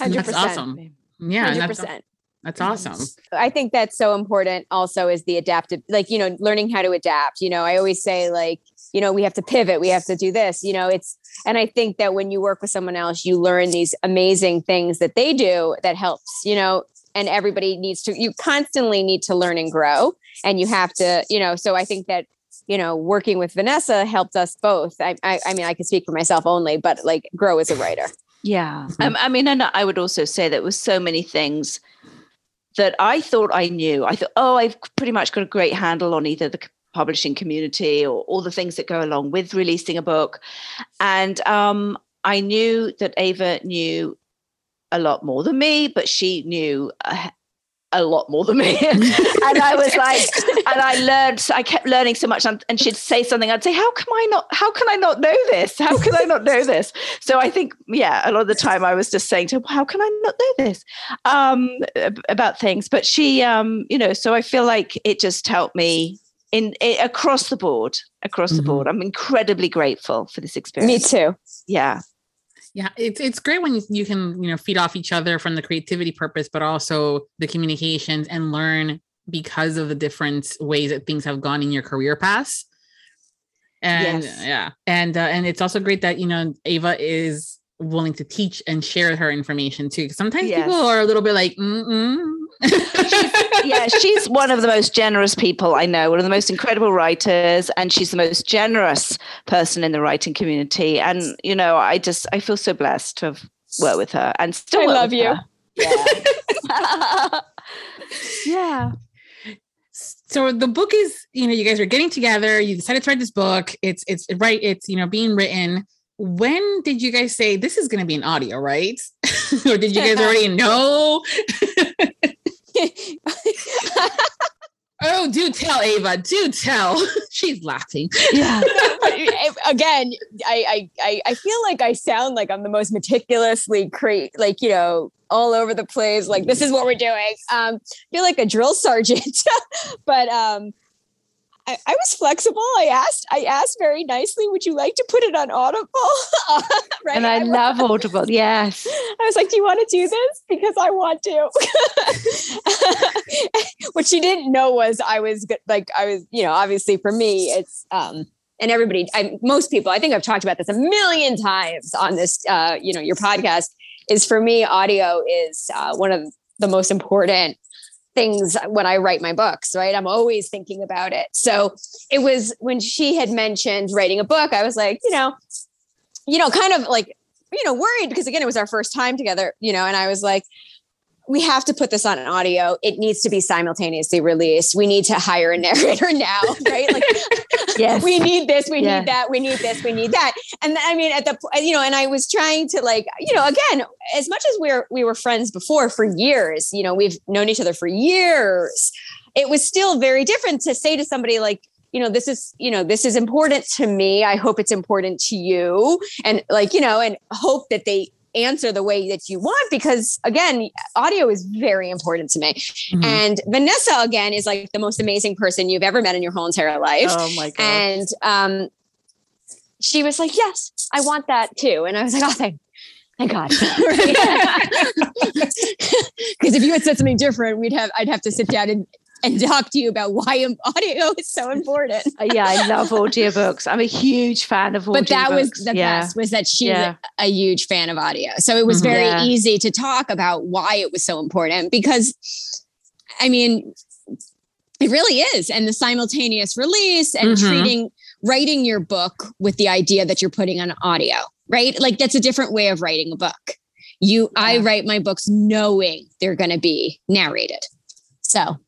100%. That's awesome. Yeah. 100%. That's awesome. I think that's so important also is the adaptive, like, you know, learning how to adapt. You know, I always say, like, you know, we have to pivot, we have to do this, you know, it's, and I think that when you work with someone else, you learn these amazing things that they do that helps, you know, and everybody needs to, you constantly need to learn and grow. And you have to, you know, so I think that you know, working with Vanessa helped us both. I, I, I, mean, I can speak for myself only, but like grow as a writer. Yeah. Um, I mean, and I would also say that with so many things that I thought I knew. I thought, oh, I've pretty much got a great handle on either the publishing community or all the things that go along with releasing a book. And um, I knew that Ava knew a lot more than me, but she knew a, a lot more than me. and I was like, and I learned, I kept learning so much. And, and, she'd say something, I'd say, how can I not, how can I not know this? How can I not know this? So I think, yeah, a lot of the time I was just saying to her, how can I not know this um, about things? But she, um, you know, so I feel like it just helped me in, in across the board, across mm-hmm. the board. I'm incredibly grateful for this experience. Me too. Yeah. Yeah, it's it's great when you, you can you know feed off each other from the creativity purpose, but also the communications and learn because of the different ways that things have gone in your career paths. And yes. yeah, and uh, and it's also great that you know Ava is willing to teach and share her information too. Sometimes yes. people are a little bit like, mm yeah, she's one of the most generous people I know, one of the most incredible writers, and she's the most generous person in the writing community. And you know, I just I feel so blessed to have worked with her and still I love you. Yeah. yeah. So the book is, you know, you guys are getting together. You decided to write this book. It's it's right. It's you know being written when did you guys say this is going to be an audio, right? or did you guys already know? Oh, do tell Ava. Do tell. She's laughing. Yeah. Again, I, I I feel like I sound like I'm the most meticulously create like you know all over the place. Like this is what we're doing. Um, feel like a drill sergeant, but um I, I, was flexible. I asked, I asked very nicely, would you like to put it on Audible? right. And I, I love Audible. Yes. I was like, do you want to do this? Because I want to. what she didn't know was I was like, I was, you know, obviously for me, it's, um, and everybody, I, most people, I think I've talked about this a million times on this, uh, you know, your podcast is for me, audio is uh, one of the most important things when I write my books, right? I'm always thinking about it. So it was when she had mentioned writing a book, I was like, you know, you know, kind of like, you know, worried because again, it was our first time together, you know, and I was like, we have to put this on audio. It needs to be simultaneously released. We need to hire a narrator now, right? Like, yes. we need this, we need that, we need this, we need that. And I mean, at the you know, and I was trying to like, you know, again, as much as we we're we were friends before for years, you know, we've known each other for years. It was still very different to say to somebody like, you know this is you know this is important to me i hope it's important to you and like you know and hope that they answer the way that you want because again audio is very important to me mm-hmm. and vanessa again is like the most amazing person you've ever met in your whole entire life oh my god and um she was like yes i want that too and i was like oh thank Thank God. Because if you had said something different, we'd have I'd have to sit down and and talk to you about why audio is so important. Uh, yeah, I love audiobooks. I'm a huge fan of audiobooks. But that was the yeah. best was that she's yeah. a, huge fan of audio. So it was very yeah. easy to talk about why it was so important because I mean it really is and the simultaneous release and mm-hmm. treating writing your book with the idea that you're putting on audio, right? Like that's a different way of writing a book. You I write my books knowing they're going to be narrated. So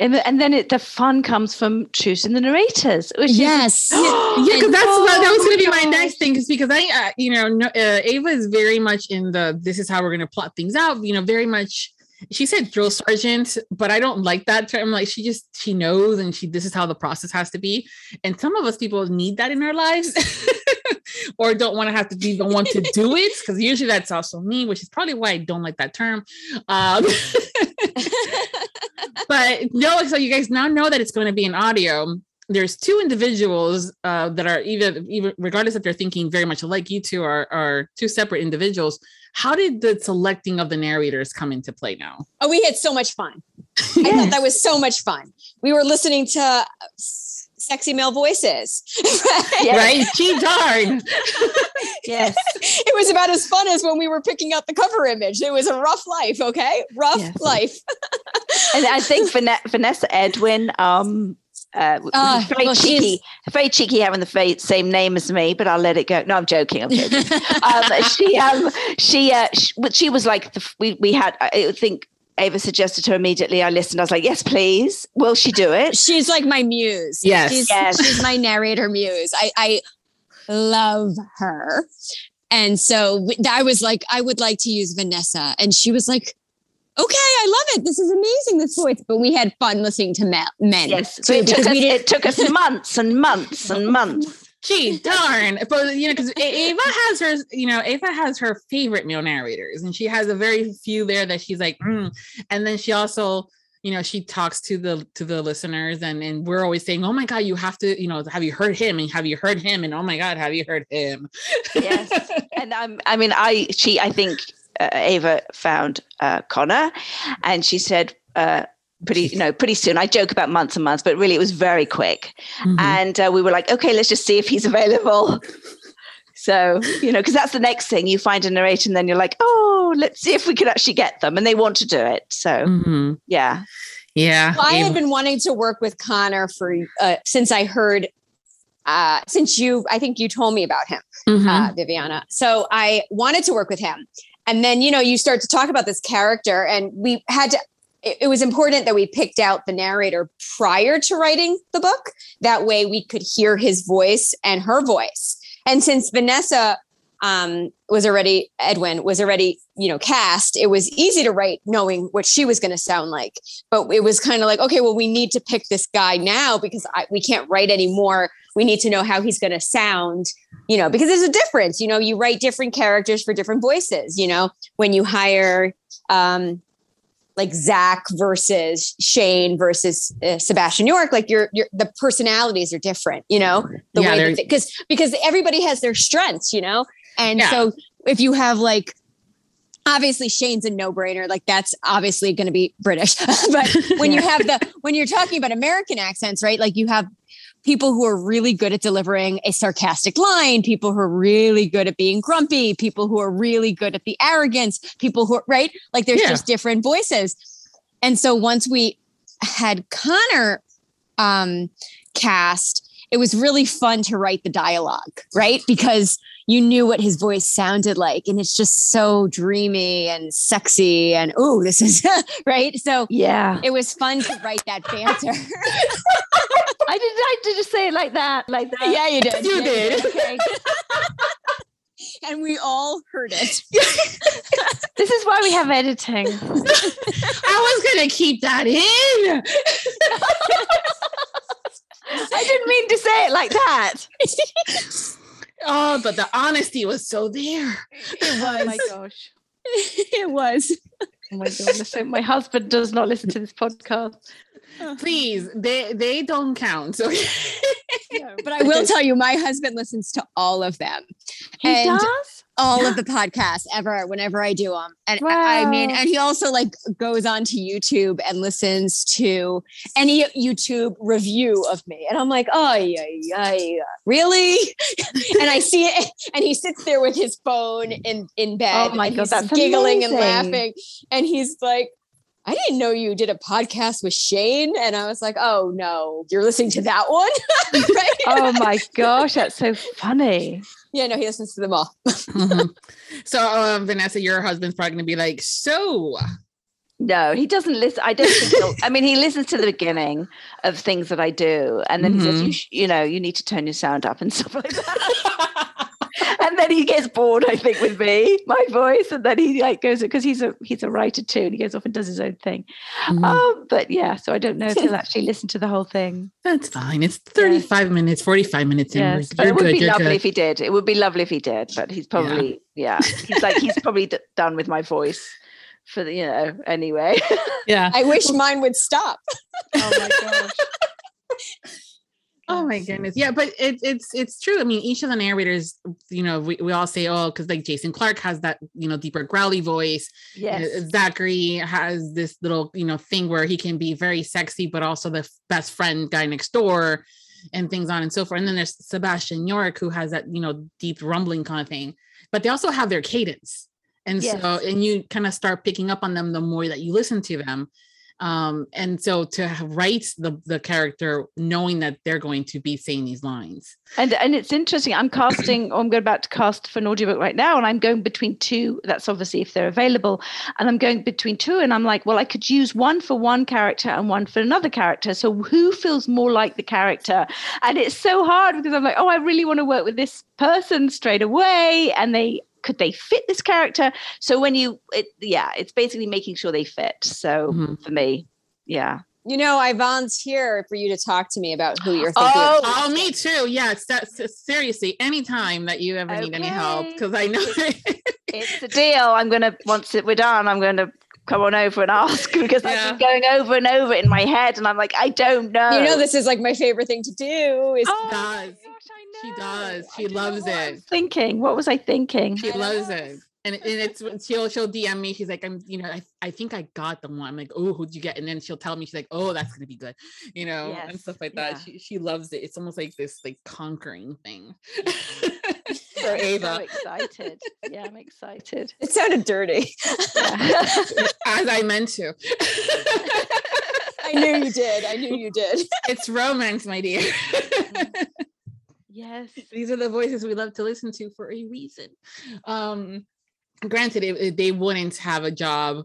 and, and then it, the fun comes from choosing the narrators. yes, is, yeah, because that's oh, what, that was going to be my next thing. Because because I, uh, you know, no, uh, Ava is very much in the this is how we're going to plot things out. You know, very much. She said drill sergeant, but I don't like that term. Like she just she knows, and she this is how the process has to be. And some of us people need that in our lives. or don't want to have to be the one to do it because usually that's also me, which is probably why I don't like that term. Um, but no, so you guys now know that it's going to be an audio. There's two individuals uh, that are even, even regardless if they're thinking very much alike, you two are, are two separate individuals. How did the selecting of the narrators come into play now? Oh, we had so much fun. I thought that was so much fun. We were listening to sexy male voices. right? right? Gee darn. yes. It was about as fun as when we were picking out the cover image. It was a rough life, okay? Rough yes. life. and I think Vanessa Edwin, um, uh, uh, very well, cheeky, very cheeky having the same name as me, but I'll let it go. No, I'm joking. I'm joking. um, she, um, she, uh, she, she was like the, we, we had, I think Ava suggested to her immediately. I listened. I was like, yes, please. Will she do it? She's like my muse. Yes. She's, yes. she's my narrator muse. I, I love her. And so I was like, I would like to use Vanessa. And she was like, okay, I love it. This is amazing, this voice. But we had fun listening to men. Yes. Too, it, took us, it took us months and months and months Gee, darn. But you know, because Ava has her, you know, Ava has her favorite male narrators, and she has a very few there that she's like, mm. and then she also, you know, she talks to the to the listeners, and and we're always saying, oh my god, you have to, you know, have you heard him, and have you heard him, and oh my god, have you heard him? yes, and I'm, I mean, I she, I think uh, Ava found uh, Connor, and she said. Uh, pretty you know pretty soon. I joke about months and months but really it was very quick. Mm-hmm. and uh, we were like okay let's just see if he's available. So you know because that's the next thing. You find a narrator and then you're like oh let's see if we can actually get them. And they want to do it. So mm-hmm. yeah. Yeah well, i had been wanting to work with connor for uh, since i heard uh, since you i think you told me about him mm-hmm. uh, viviana. So i wanted to work with him. And then you know you start to talk about this character and we had to it, it was important that we picked out the narrator prior to writing the book. That way we could hear his voice and her voice. And since Vanessa um, was already Edwin was already you know cast, it was easy to write knowing what she was going to sound like. But it was kind of like, okay, well, we need to pick this guy now because I, we can't write anymore. We need to know how he's going to sound, you know, because there's a difference. You know, you write different characters for different voices. You know, when you hire um, like Zach versus Shane versus uh, Sebastian York, like your your the personalities are different, you know, the yeah, way because because everybody has their strengths, you know, and yeah. so if you have like obviously Shane's a no-brainer like that's obviously going to be British but when you have the when you're talking about American accents right like you have people who are really good at delivering a sarcastic line, people who are really good at being grumpy, people who are really good at the arrogance, people who are right. Like there's yeah. just different voices. And so once we had Connor um, cast, it was really fun to write the dialogue, right? Because you knew what his voice sounded like and it's just so dreamy and sexy and oh this is right? So yeah. it was fun to write that banter. I did i did just say it like that like that. Yeah you did. You yeah, did, you did. Okay. and we all heard it. This is why we have editing. I was gonna keep that in. I didn't mean to say it like that. Oh, but the honesty was so there. It was. Oh my gosh. it was. Oh my god! Listen, my husband does not listen to this podcast. Please, they they don't count. So no, but I will tell you, my husband listens to all of them. He and does all of the podcasts ever whenever I do them. And wow. I mean, and he also like goes on to YouTube and listens to any YouTube review of me. And I'm like, oh, yeah, yeah, really? and I see it. And he sits there with his phone in, in bed. Oh my God, that's giggling amazing. and laughing. And he's like, I didn't know you did a podcast with Shane. And I was like, oh no, you're listening to that one. right? Oh my gosh, that's so funny. Yeah, no, he listens to them all. mm-hmm. So, um, Vanessa, your husband's probably going to be like, so. No, he doesn't listen. I don't think I mean, he listens to the beginning of things that I do. And then mm-hmm. he says, you, mm-hmm. sh- you know, you need to turn your sound up and stuff like that. and then he gets bored, I think, with me, my voice, and then he like goes because he's a he's a writer too, and he goes off and does his own thing. Mhm. Um, but yeah, so I don't know if he'll actually listen to the whole thing. That's fine. It's 35 minutes, 45 minutes in. Yes, but You're it would good. be lovely good. if he did. It would be lovely if he did, but he's probably yeah. He's like he's probably d- done with my voice for the you know anyway. Yeah. I wish mine would stop. oh my gosh. Oh my goodness. Yeah, but it, it's it's true. I mean, each of the narrators, you know, we, we all say, oh, because like Jason Clarke has that, you know, deeper growly voice. Uh, Yes. Zachary has this little, you know, thing where he can be very sexy, but also the best friend guy next door and things on and so forth. And then there's Sebastian York, who has that, you know, deep rumbling kind of thing. But they also have their cadence. And so, and you kind of start picking up on them the more that you listen to them. Um, and so to write the the character knowing that they're going to be saying these lines. And and it's interesting. I'm casting, I'm going about to cast for an audiobook right now, and I'm going between two. That's obviously if they're available. And I'm going between two, and I'm like, well, I could use one for one character and one for another character. So who feels more like the character? And it's so hard because I'm like, oh, I really want to work with this person straight away, and they could they fit this character? So when you, it, yeah, it's basically making sure they fit. So Mhm. for me, yeah. You know, I volunteer for you to talk to me about who you're thinking. Oh. Oh, me too. Yes, that's seriously. Anytime that you ever need any help, because I know. it's the deal. I'm gonna once it, we're done, I'm gonna come on over and ask because Yeah. I've been going over and over in my head, and I'm like, I don't know. You know, this is like my favorite thing to do. Is Oh my does. gosh, I She does. She don't know loves it. Thinking, what was I thinking? she I loves it. And, and it's she'll she'll DM me. She's like, I'm, you know, I, I think I got the one. I'm like, oh, who'd you get? And then she'll tell me, she's like, oh, that's gonna be good, you know, and stuff like that. yeah. She she loves it. It's almost like this like conquering thing for I'm So excited. Yeah, I'm excited. it sounded dirty. Yeah. As I meant to. I knew you did. I knew you did. it's romance, my dear. yes. these are the voices we love to listen to for a reason um granted it, it- they wouldn't have a job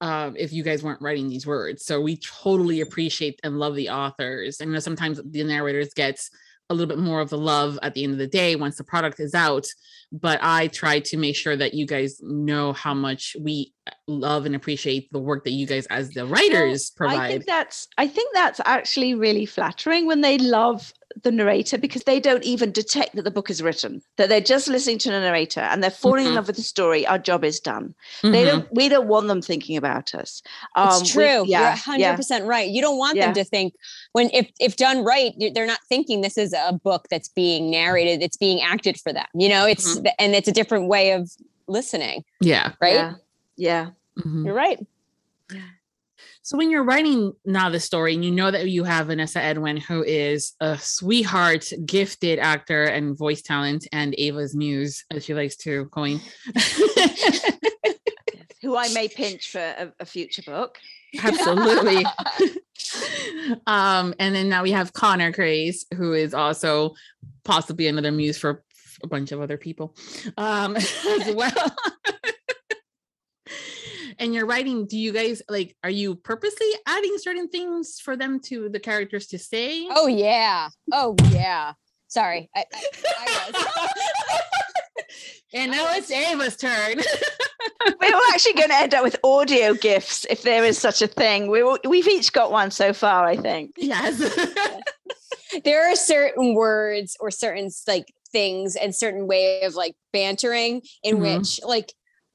um, if you guys weren't writing these words so we totally appreciate and love the authors and you know sometimes the narrators gets a little bit more of the love at the end of the day once the product is out but i try to make sure that you guys know how much we uh, love and appreciate the work that you guys as the writers provide. I think that's I think that's actually really flattering when they love the narrator because they don't even detect that the book is written that they're just listening to the narrator and they're falling in Mhm. love with the story our job is done they Mhm. don't we don't want them thinking about us um, It's we- true. yeah You're hundred yeah percent right. You don't want Yeah. them to think when if if done right, they're not thinking this is a book that's being narrated. It's being acted for them. You know, it's and it's a different way of listening. yeah Right. yeah yeah Mhm. You're right. So when you're writing now the story and you know that you have Vanessa Edwin, who is a sweetheart, gifted actor and voice talent, and Ava's muse, as she likes to coin. who i may pinch for a, a future book Absolutely. um, and then now we have Connor Crais, who is also possibly another muse for a bunch of other people um, as well. And you're writing, do you guys like, are you purposely adding certain things for them to the characters to say? Oh yeah. Oh yeah. Sorry. I, I, I and now it's Ava's turn. we're actually going to end up with audio gifts if there is such a thing we, we've each got one so far i think yes. there are certain words or certain like things and certain way of like bantering in Mhm. which like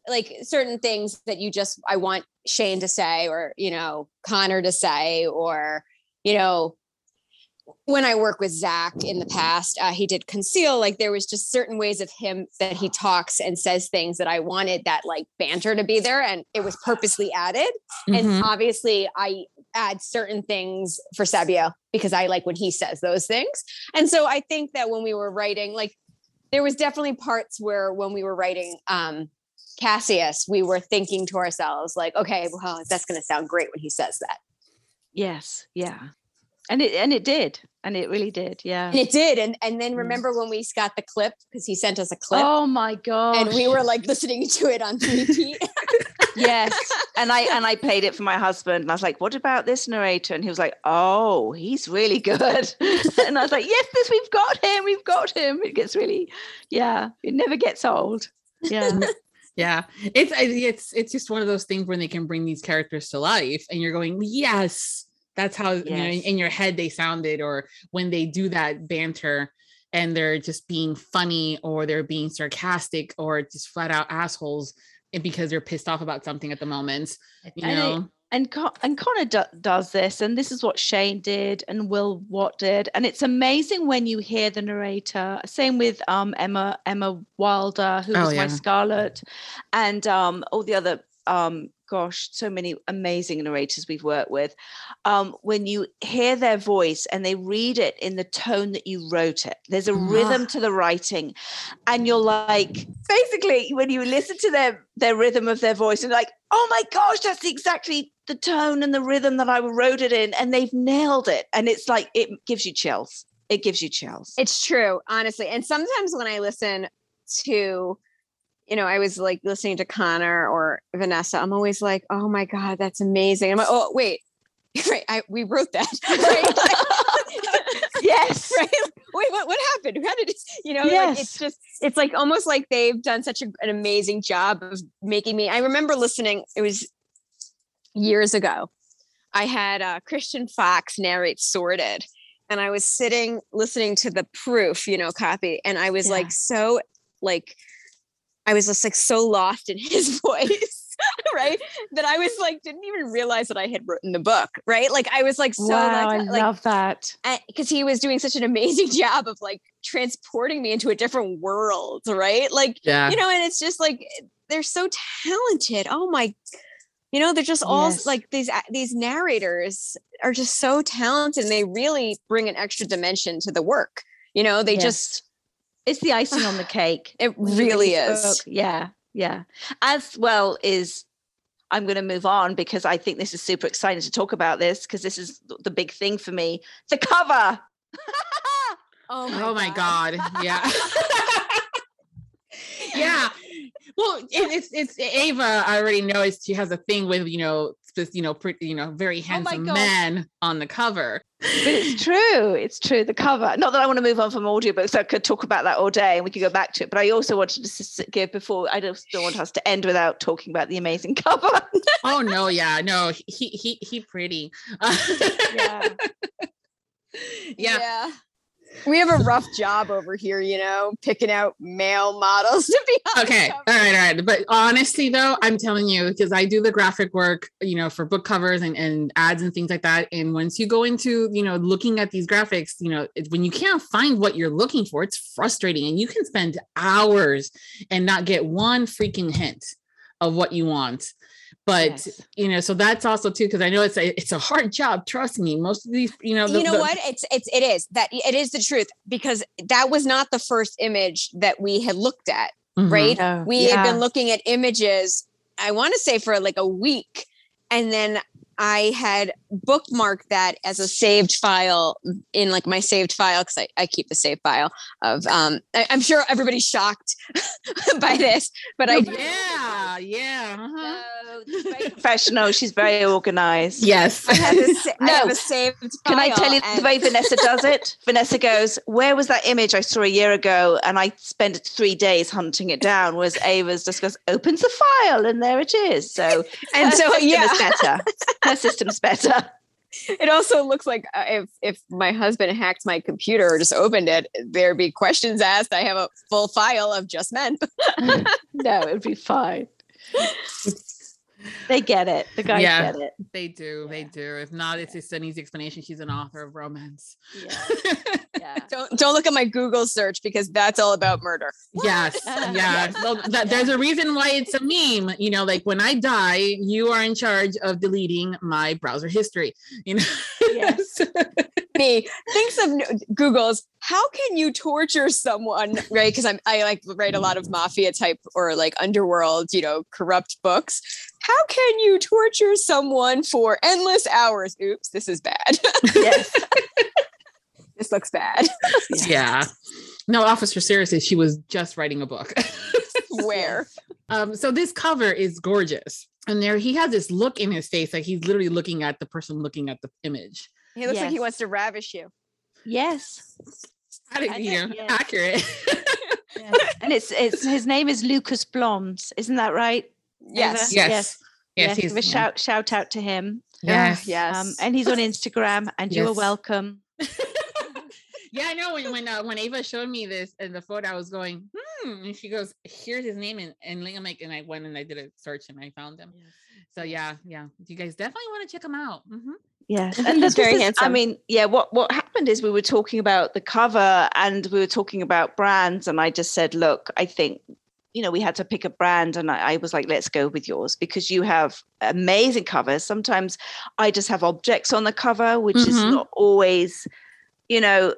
like certain things that you just I want Shane to say or you know Connor to say or you know when I work with Zach in the past, uh, he did conceal. Like there was just certain ways of him that he talks and says things that I wanted that like banter to be there, and it was purposely added. Mhm. And obviously, I add certain things for Sabio because I like when he says those things. And so I think that when we were writing, like there was definitely parts where when we were writing um Cassius, we were thinking to ourselves, like, okay, well, that's gonna sound great when he says that. yes yeah and it and it did and it really did yeah And it did. And and then Mm. remember when we got the clip because he sent us a clip oh my god and we were like listening to it on repeat. Yes. And I and I played it for my husband and I was like, what about this narrator? And he was like, Oh, he's really good. and I was like, Yes, this we've got him, we've got him. It gets really, yeah, it never gets old. Yeah. Yeah, it's it's it's just one of those things when they can bring these characters to life, and you're going, yes, that's how you know in, in your head they sounded, or when they do that banter and they're just being funny, or they're being sarcastic, or just flat out assholes, eh, because they're pissed off about something at the moment. You know, and Con- and Connor do- does this, and this is what Shane did, and Will Watt did, and it's amazing when you hear the narrator. Same with um Emma Emma Wilder, who Oh, was my. Scarlet, and um all the other um gosh, so many amazing narrators we've worked with. Um, when you hear their voice and they read it in the tone that you wrote it, there's a rhythm to the writing, and you're like, basically, when you listen to their their rhythm of their voice, and like, oh my gosh, that's exactly the tone and the rhythm that I wrote it in, and they've nailed it. And it's like it gives you chills. It gives you chills. It's true, honestly. And sometimes when I listen to, you know, I was like listening to Connor or Vanessa, I'm always like, oh my God, that's amazing. I'm like, oh, wait, right. I, we wrote that. Right? yes. right? Wait, what, what happened? How did it, you know, like, Yes. it's just, it's like almost like they've done such a, an amazing job of making me. I remember listening, it was years ago. I had uh, Christian Fox narrate Sordid, and I was sitting listening to the proof, you know, copy, and I was Yeah. like so, like, I was just like so lost in his voice. right that i was like didn't even realize that i had written the book right like i was like so wow, I like, like love that. because he was doing such an amazing job of like transporting me into a different world, right? Like, yeah, you know, and it's just like they're so talented. Oh my, you know, they're just all Yes. like these these narrators are just so talented. And they really bring an extra dimension to the work. You know, they Yes. just It's the icing on the cake. it when you read really is. book. Yeah, yeah. As well is I'm going to move on because I think this is super exciting to talk about this because this is the big thing for me. The cover. Oh oh my god, yeah, yeah. Well, it, it's it's Ava. I already noticed she has a thing with you know, just you know, pretty you know, very Oh handsome God. men on the cover. But it's true. It's true. The cover. Not that I want to move on from audiobooks. I could talk about that all day and we could go back to it. But I also wanted to give before I don't want us to end without talking about the amazing cover. oh no, yeah, no, he he he pretty. Yeah. yeah. We have a rough job over here, you know, picking out male models to be on the Okay. All right. All right. But honestly, though, I'm telling you, because I do the graphic work, you know, for book covers and, and ads and things like that. And once you go into, you know, looking at these graphics, you know, it, when you can't find what you're looking for, it's frustrating. And you can spend hours and not get one freaking hint of what you want. But Yes. you know, so that's also too because I know it's a it's a hard job. Trust me, most of these, you know, the- you know the- what it's it's it is that it is the truth because that was not the first image that we had looked at Mhm. right No, we had been looking at images i want to say for like a week and then i had bookmarked that as a saved file in like my saved file because I, I keep the saved file of um I, i'm sure everybody's shocked by this but i Yeah, yeah. uh-huh. No, she's very professional. She's very organized. Yes. I have a, sa- I No. have a saved Can I tell you the way Vanessa does it? Vanessa goes, Where was that image I saw a year ago? And I spent three days hunting it down. Whereas Ava's just goes, opens the file, and there it is. So and her so system yeah is better. Her system's better. it also looks like uh, if if my husband hacked my computer or just opened it, there'd be questions asked. I have a full file of just men. No, it'd be fine. They get it. The guys Yeah. get it. They do. They do. If not, it's just an easy explanation. She's an author of romance. Yeah. Yeah. Don't don't look at my Google search because that's all about murder. yes. Yeah. So that, there's a reason why it's a meme. You know, like when I die, you are in charge of deleting my browser history. You know. Yes. Me thinks of Google's how can you torture someone, right? Because I'm I like write a lot of mafia type or like underworld, you know, corrupt books. How can you torture someone for endless hours? Oops, this is bad. yes. this looks bad. yeah. No, officer, seriously, she was just writing a book. Where? Um, so this cover is gorgeous. and there he has this look in his face like he's literally looking at the person looking at the image He looks like he wants to ravish you. Yes. I think, I you know, know, yes. accurate and it's it's his name is Lucas Bloms, isn't that right? Yes. Yes Yes. yes, Yes. he's give a shout shout out to him. yes Yes. Um, and he's on Instagram, and you are welcome. yeah i know when when, uh, when ava showed me this in the photo i was going hmm and she goes here's his name and and i'm like and i went and i did a search and i found him so yeah yeah you guys definitely want to check him out hmm Yes, He's and this very is- I mean, yeah. What what happened is we were talking about the cover, and we were talking about brands, and I just said, look, I think. You know, we had to pick a brand, and I, I was like, let's go with yours because you have amazing covers. Sometimes I just have objects on the cover, which is Mhm. not always, you know,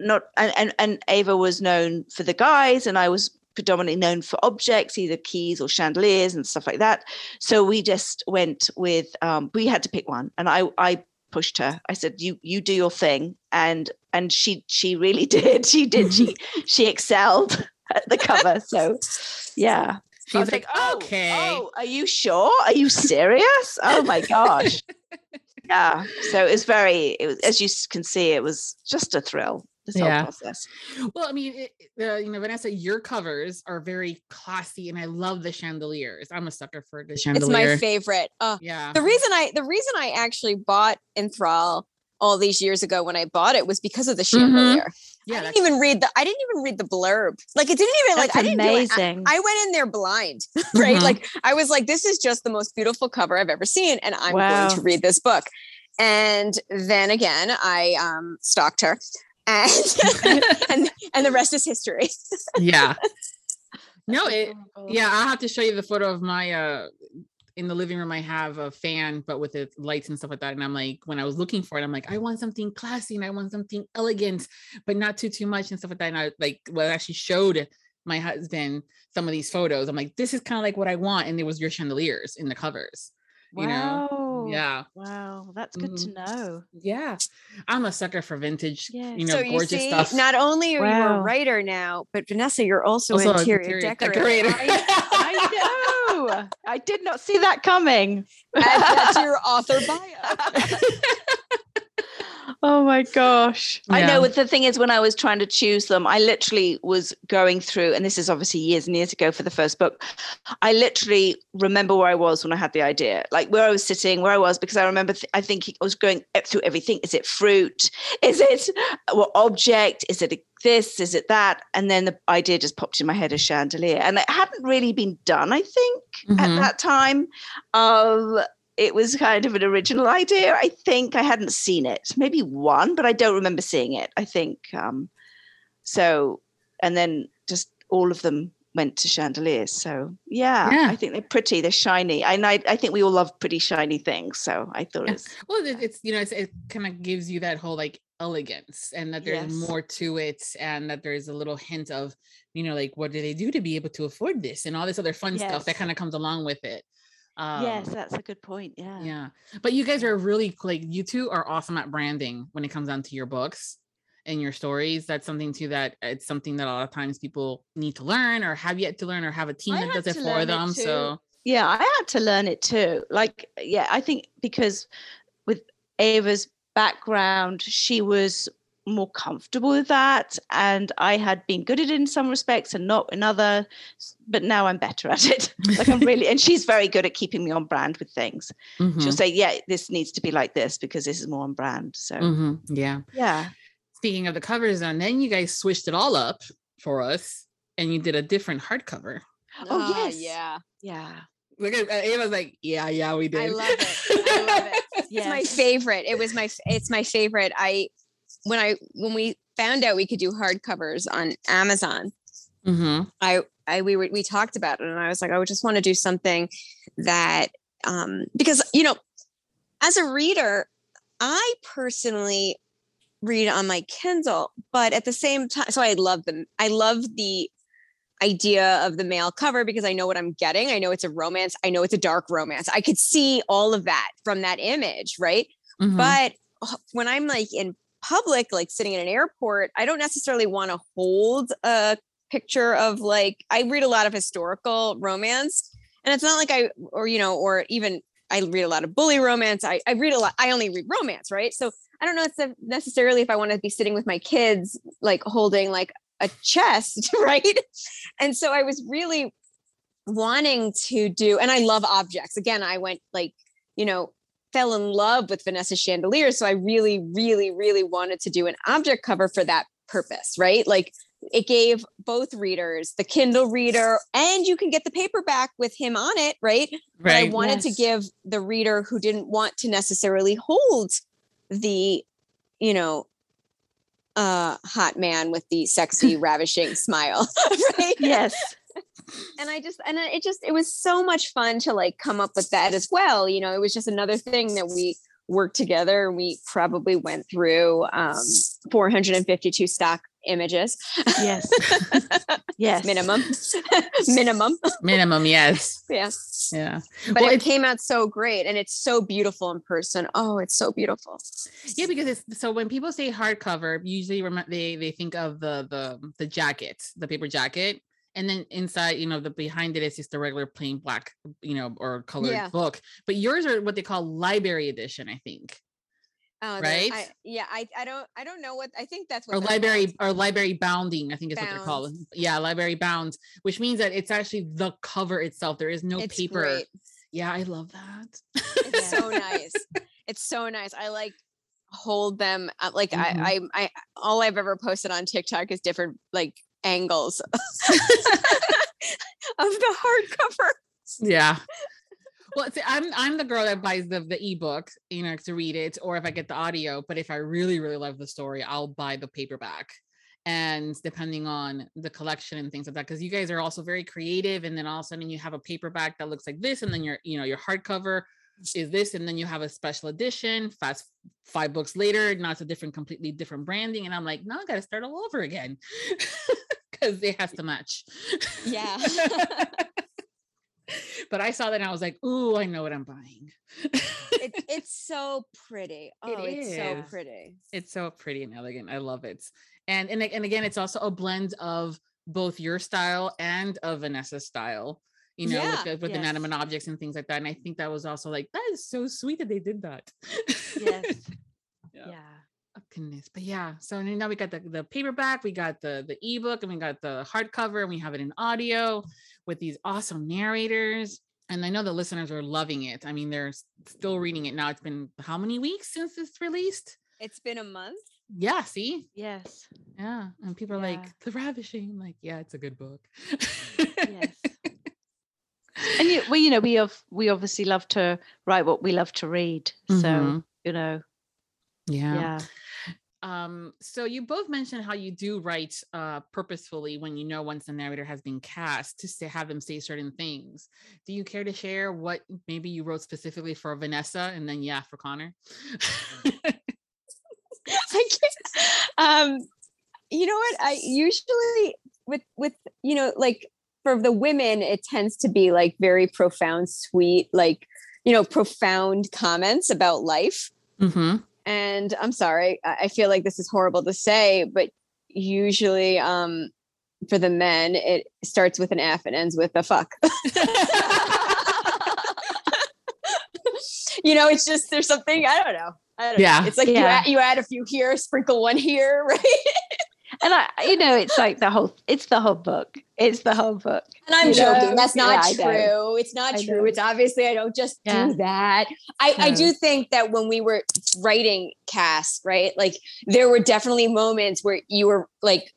not. And, and, and Ava was known for the guys, and I was predominantly known for objects, either keys or chandeliers and stuff like that. So we just went with um, we had to pick one, and I I pushed her. I said, "You you do your thing," and and she she really did. She did. She she excelled at the cover. So yeah. I was like, "Oh, okay Oh, are you sure? Are you serious? Oh my gosh. yeah. So it's very. It was, as you can see, it was just a thrill. This Yeah. process. Well, I mean, it, uh, you know, Vanessa, your covers are very classy, and I love the chandeliers. I'm a sucker for the chandelier. It's my favorite. Oh, Yeah. the reason I the reason I actually bought Enthrall all these years ago when I bought it was because of the chandelier. yeah. I didn't even read the I didn't even read the blurb. Like it didn't even like I didn't do. I- amazing. I went in there blind, right? Mhm. Like I was like, this is just the most beautiful cover I've ever seen, and I'm Wow. going to read this book. And then again, I um, stalked her, and and and the rest is history. yeah. No, it, yeah, I'll have to show you the photo of my uh in the living room I have a fan but with the lights and stuff like that. And I'm like when I was looking for it I'm like I want something classy and I want something elegant but not too too much and stuff like that. And I like well I actually showed my husband some of these photos. I'm like this is kind of like what I want and there was your chandeliers in the covers you know Wow. yeah Wow. That's good mm-hmm. to know. yeah I'm a sucker for vintage Yeah. you know so you gorgeous see, stuff not only are you a writer now, but Vanessa, you're also, Also a interior, interior decorator. decorator. I know. I did not see that coming. Add that to your author bio. Oh my gosh. I know what the thing is when I was trying to choose them, I literally was going through, and this is obviously years and years ago for the first book. I literally remember where I was when I had the idea, like where I was sitting, where I was, because I remember th- I think I was going through everything. Is it fruit? Is it what object? Is it this? Is it that? And then the idea just popped in my head as chandelier. And it hadn't really been done, I think, Mhm. at that time. Um, it was kind of an original idea. I think I hadn't seen it, maybe one, but I don't remember seeing it. I think um, so. And then just all of them went to chandeliers. So yeah, Yeah. I think they're pretty. They're shiny, and I, I think we all love pretty shiny things. So I thought it's Well, it, it's you know, it's, it kind of gives you that whole like elegance, and that there's Yes. more to it, and that there's a little hint of, you know, like what do they do to be able to afford this, and all this other fun stuff that kind of comes along with it. Um, yes, that's a good point. Yeah. yeah. But you guys are really like you two are awesome at branding when it comes down to your books and your stories. That's something too that it's something that a lot of times people need to learn or have yet to learn or have a team I that does it for learn it them. So Yeah, I had to learn it too. Like, yeah, I think because with Ava's background, she was more comfortable with that. And I had been good at it in some respects and not in other, but now I'm better at it. like, I'm really, and she's very good at keeping me on brand with things. Mhm, She'll say, yeah, this needs to be like this because this is more on brand. So, mhm, yeah. yeah. speaking of the covers, and then you guys switched it all up for us, and you did a different hardcover. Oh, Ah, yes. yeah. Yeah. Look at uh, Ava's like, yeah, yeah, we did. I love it. I love it. It's my favorite. It was my it's my favorite. I when I when we found out we could do hardcovers on Amazon, hmm I I we were we talked about it and I was like, I would just want to do something that um because you know, as a reader, I personally read on my Kindle, but at the same time, so I love them. I love the idea of the male cover because I know what I'm getting. I know it's a romance. I know it's a dark romance. I could see all of that from that image, right? Mhm. But uh, when I'm like in public, like sitting in an airport, I don't necessarily want to hold a picture of like, I read a lot of historical romance. and it's not like I or you know or even I read a lot of bully romance. I, I read a lot. I only read romance, right? So I don't know it's necessarily if I want to be sitting with my kids, like holding like a chest, right? And so I was really wanting to do, and I love objects. Again, I went like, you know, fell in love with Vanessa Chandelier. So I really, really, really wanted to do an object cover for that purpose, right? Like it gave both readers the Kindle reader, and you can get the paperback with him on it, right? right. But I wanted yes. to give the reader who didn't want to necessarily hold the, you know, uh hot man with the sexy ravishing smile right yes and i just and it just it was so much fun to like come up with that as well you know it was just another thing that we worked together and we probably went through um 452 stock images. Yes. yes. Minimum. Minimum. Minimum, yes. Yeah. Yeah. But well, it, it came out so great and it's so beautiful in person. Oh, it's so beautiful. Yeah, because it's so when people say hardcover, usually they they think of the the the jacket, the paper jacket and then inside you know the behind it is just a regular plain black you know or colored yeah. book but yours are what they call library edition i think Oh, right? I, yeah, I, I don't I don't know what I think that's what or library called. or library bounding. I think is what they're called. Yeah, library bounds, which means that it's actually the cover itself. There is no it's paper. Great. Yeah, I love that. It's so nice. It's so nice. I like hold them uh, like mm-hmm. I, I I all I've ever posted on TikTok is different like angles of the hardcover. Yeah well, see, I'm I'm the girl that buys the the ebook, you know, to read it, or if I get the audio. But if I really really love the story, I'll buy the paperback. And depending on the collection and things like that, because you guys are also very creative, and then all of a sudden you have a paperback that looks like this, and then your you know your hardcover is this, and then you have a special edition. Fast five books later, now it's a different, completely different branding, and I'm like, no, I got to start all over again because it has to match. Yeah. but I saw that and I was like, ooh, I know what I'm buying. it, it's so pretty. Oh, it it's so pretty. It's so pretty and elegant. I love it. And, and and again, it's also a blend of both your style and of Vanessa's style. You know, yeah, with, with yes. inanimate objects and things like that. And I think that was also like that is so sweet that they did that. Yes. yeah. yeah. Oh, goodness. But yeah, so now we got the, the paperback, we got the the ebook, and we got the hardcover, and we have it in audio with these awesome narrators. And I know the listeners are loving it. I mean, they're still reading it now. It's been how many weeks since it's released? It's been a month. Yeah, see? Yes. Yeah. And people yeah. are like, The Ravishing. I'm like, yeah, it's a good book. yes. And you, well, you know, we have we obviously love to write what we love to read. Mm-hmm. So, you know. Yeah. Yeah. Um, so you both mentioned how you do write uh, purposefully when you know once the narrator has been cast to say, have them say certain things. Do you care to share what maybe you wrote specifically for Vanessa and then yeah for Connor? I can't. Um, you know what? I usually with with you know like for the women it tends to be like very profound, sweet, like you know profound comments about life. Mm-hmm and i'm sorry i feel like this is horrible to say but usually um for the men it starts with an f and ends with a fuck you know it's just there's something i don't know I don't yeah know. it's like yeah. you, add, you add a few here sprinkle one here right and I, you know, it's like the whole, it's the whole book. It's the whole book. And I'm joking. Know? That's not yeah, true. It's not I true. It's obviously I don't just yeah. do that. I, no. I do think that when we were writing cast, right? Like there were definitely moments where you were like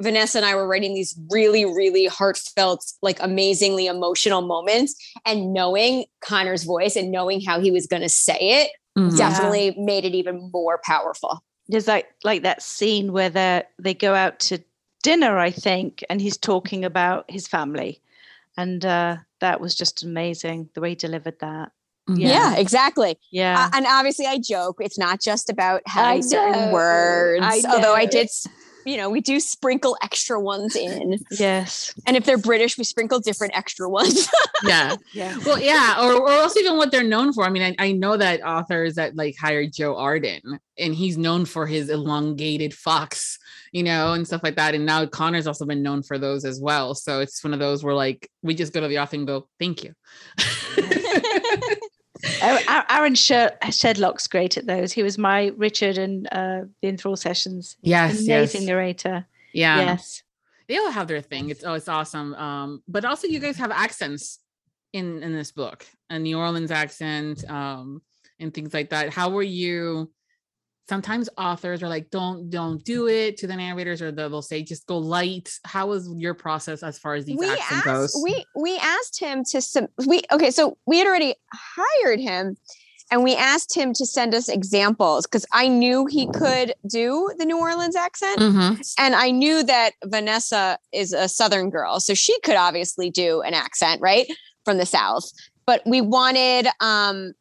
Vanessa and I were writing these really, really heartfelt, like amazingly emotional moments. And knowing Connor's voice and knowing how he was going to say it mm-hmm. definitely yeah. made it even more powerful there's like like that scene where they they go out to dinner, I think, and he's talking about his family, and uh, that was just amazing the way he delivered that. Mm-hmm. Yeah. yeah, exactly. Yeah. Uh, and obviously I joke, it's not just about having certain words. I although I did you know, we do sprinkle extra ones in. Yes. And if they're British, we sprinkle different extra ones. yeah. Yeah. Well, yeah, or, or else even what they're known for. I mean, I, I know that authors that like hired Joe Arden, and he's known for his elongated fox, you know, and stuff like that. And now Connor's also been known for those as well. So it's one of those where like we just go to the author and go, "Thank you." Oh, A- Aaron Shedlock's great at those. He was my Richard and uh, the Enthrall sessions. yes, Amazing yes, narrator. yeah. Yes. They all have their thing. It's oh, it's awesome. Um, but also you guys have accents in in this book, a New Orleans accent, um, and things like that. How were you? Sometimes authors are like, "Don't don't do it" to the narrators, or they'll say, "Just go light." How was your process as far as these we asked goes? we we asked him to sub- we okay so we had already hired him and we asked him to send us examples because i knew he could do the new orleans accent Mhm. and i knew that vanessa is a southern girl so she could obviously do an accent right from the south but we wanted um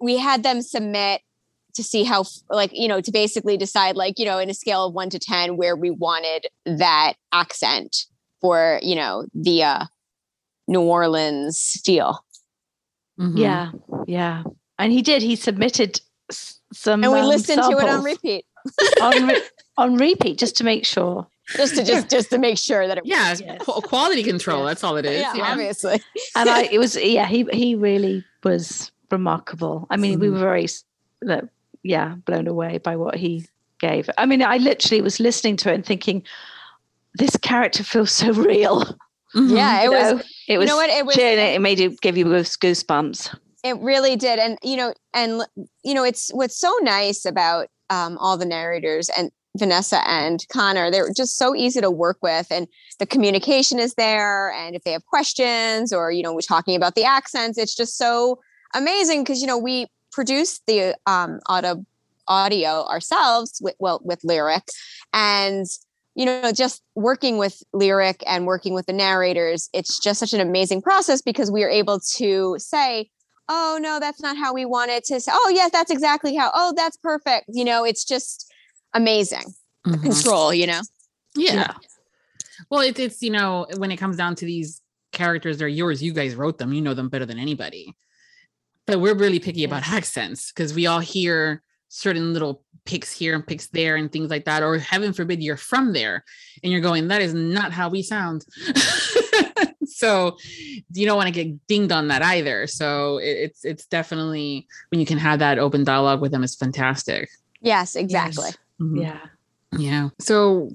we had them submit to see how like you know to basically decide like you know in a scale of 1 to 10 where we wanted that accent for you know the uh new orleans feel Mhm. Yeah. Yeah. And he did. He submitted s- some. and we um, listened to it on repeat on, re- on repeat just to make sure. just to just just to make sure that it Yeah, was, Yes. quality control. Yes. That's all it is. yeah, you know? obviously And I, it was, yeah, he he really was remarkable. I mean, we Mhm. were very, s- like, yeah, blown away by what he gave. I mean, I literally was listening to it and thinking, this character feels so real. Mhm. yeah it You was know, it was, You know what, it was- it made you give you goose- goosebumps. It really did. And, you know, and, you know, it's what's so nice about um, all the narrators and Vanessa and Connor, they're just so easy to work with. And the communication is there. And if they have questions or, you know, we're talking about the accents, it's just so amazing because, you know, we produce the um, auto audio ourselves with, well, with lyric and, you know, just working with lyric and working with the narrators, it's just such an amazing process because we are able to say, oh no that's not how we want it to say oh yes that's exactly how oh that's perfect you know it's just amazing Mhm. control you know Yeah. Well, it's it's you know when it comes down to these characters, they're yours. You guys wrote them. You know them better than anybody. But we're really picky about accents because we all hear certain little picks here and picks there and things like that. Or heaven forbid you're from there and you're going, that is not how we sound. so you don't want to get dinged on that either. So it's it's definitely when you can have that open dialogue with them is fantastic. yes exactly Mhm. Yeah. Yeah. So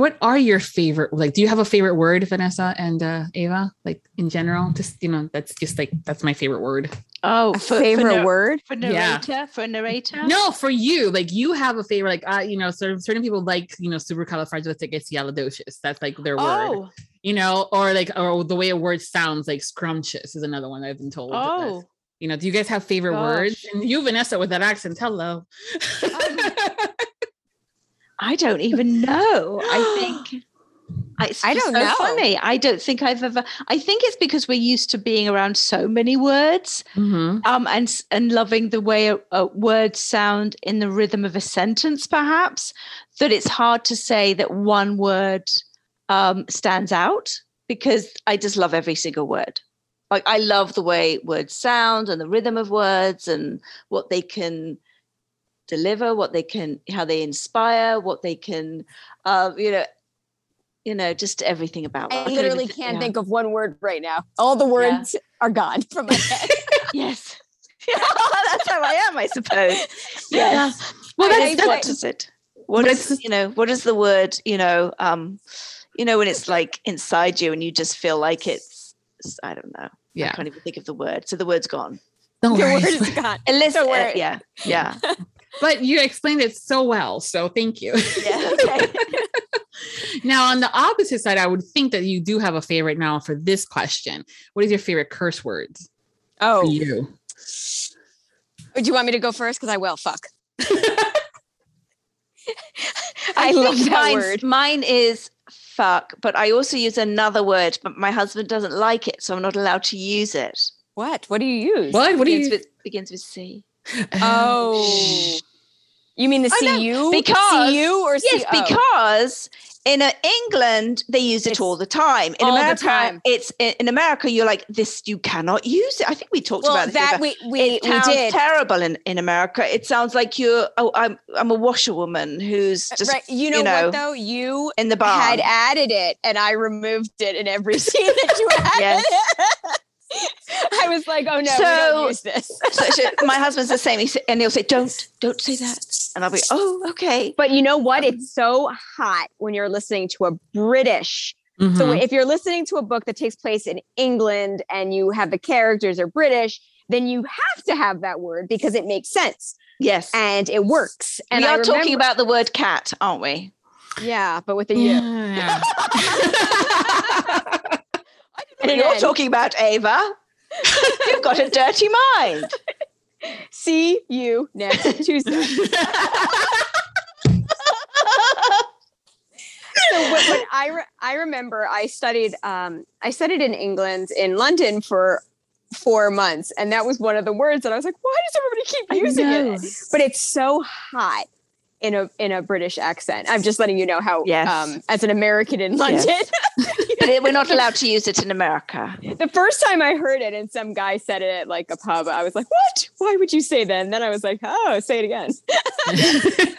what are your favorite like do you have a favorite word, Vanessa and uh Ava? Like in general? Just you know, that's just like that's my favorite word. Oh, a for, favorite for, nar- word for Yeah. narrator, for narrator. No, for you, like you have a favorite, like uh, you know, certain certain people like, you know, supercalifragilisticexpialidocious. That's like their word. Oh, You know, or like or the way a word sounds like scrumptious is another one I've been told. oh. You know, do you guys have favorite words? And you, Vanessa, with that accent, hello. I don't even know. I think I, it's I don't so know. Funny. I don't think I've ever. I think it's because we're used to being around so many words, Mhm. um, and and loving the way a, a words sound in the rhythm of a sentence, perhaps that it's hard to say that one word um, stands out because I just love every single word. Like I love the way words sound and the rhythm of words and what they can deliver, what they can, how they inspire, what they can, uh, you know, you know, just everything about. i that. literally can't think of one word right now all the words are gone from my head Yes. that's how I am, I suppose. Yes. Well, I that's, that's what is it? What but is it's- you know? What is the word? You know, um, you know when it's like inside you and you just feel like it's. it's- I don't know. Yeah. I yeah. can't even think of the word. So the word's gone. Don't the worry. word is gone Unless, So uh, we're- yeah, yeah, but you explained it so well so thank you yeah. Okay. now on the opposite side i would think that you do have a favorite now for this question what is your favorite curse words oh for you do you want me to go first because i will fuck I, I love that word. Mine is fuck, but I also use another word, but my husband doesn't like it, so I'm not allowed to use it. what what do you use what what do begins you with begins with C. oh You mean the CU? because- CU or Yes, CO? because in uh, England they use it It's all the time. In America, time. it's in, America. You're like this. You cannot use it. I think we talked well, about this. that before. we we, it we did. terrible in, in America. It sounds like you're. Oh, I'm I'm a washerwoman who's just right. You know, know, what though? You in the bar. had added it and I removed it in every scene that you added. Yes. I was like, oh no, we So- don't use this. So she- my husband's the same. He sa- and he'll say, "Don't, don't say that," and I'll be, "Oh, okay." But you know what? It's so hot when you're listening to a British. So Mhm. if you're listening to a book that takes place in England and you have the characters are British, then you have to have that word because it makes sense Yes, and it works. And we are talking about the word cat, aren't we? yeah, but with a U. Yeah. And You're talking about Ava. You've got a dirty mind. See you next Tuesday. so when, when I re- I remember I studied um I studied in England in London for four months, and that was one of the words that I was like, why does everybody keep using it? But it's so hot in a in a British accent. I'm just letting you know how Yes. um as an American in London. But it- we're not allowed to use it in America. the first time I heard it and some guy said it at like a pub, I was like, what? Why would you say that? And then I was like, oh, say it again.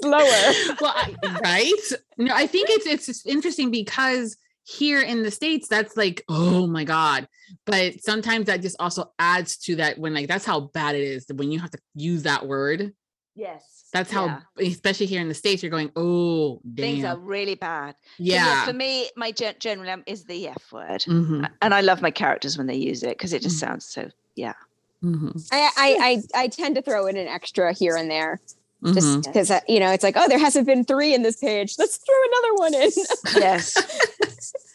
Slower. well, I, right? No, I think it's it's just interesting because here in the states, that's like, oh my god. But sometimes that just also adds to that when like that's how bad it is when you have to use that word. Yes. That's how, Yeah. especially here in the states, you're going, oh things are really bad. So yeah. for me, my gen- general um, is the F word. Mhm, And I love my characters when they use it because it just Mm. sounds so, yeah. mhm, I, I, I, I tend to throw in an extra here and there just because, you know, it's like, oh, there hasn't been three in this page. Let's throw another one in. Yes.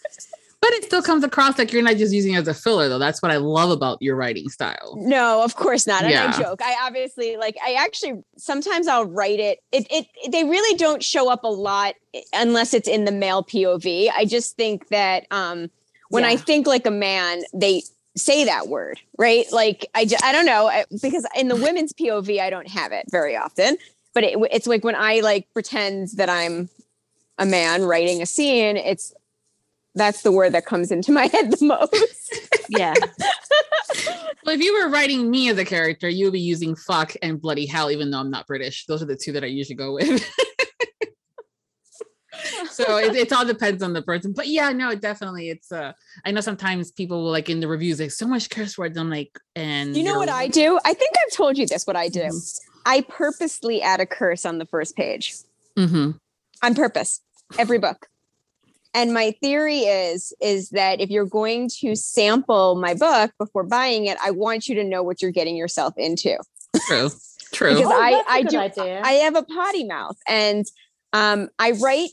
But it still comes across like you're not just using it as a filler, though. That's what I love about your writing style. no, of course not. And Yeah. I joke. I obviously like, I actually, sometimes I'll write it. It, it, they really don't show up a lot unless it's in the male POV. I just think that, um, when I think like a man, they say that word, right? Like I, I don't know because in the women's POV, I don't have it very often. But it, it's like when I like pretend that I'm a man writing a scene, it's that's the word that comes into my head the most. Yeah. Well, if you were writing me as a character, you would be using fuck and bloody hell, even though I'm not British. Those are the two that I usually go with. so it, it all depends on the person. But yeah, no, definitely. It's uh I know sometimes people will like in the reviews, like so much curse words. I'm like, and you know what I do? I think I've told you this. What I do? Mhm. I purposely add a curse on the first page. Mhm. on purpose every book and my theory is is that if you're going to sample my book before buying it i want you to know what you're getting yourself into True. True. because Oh, i that's a i good do idea. i have a potty mouth and um i write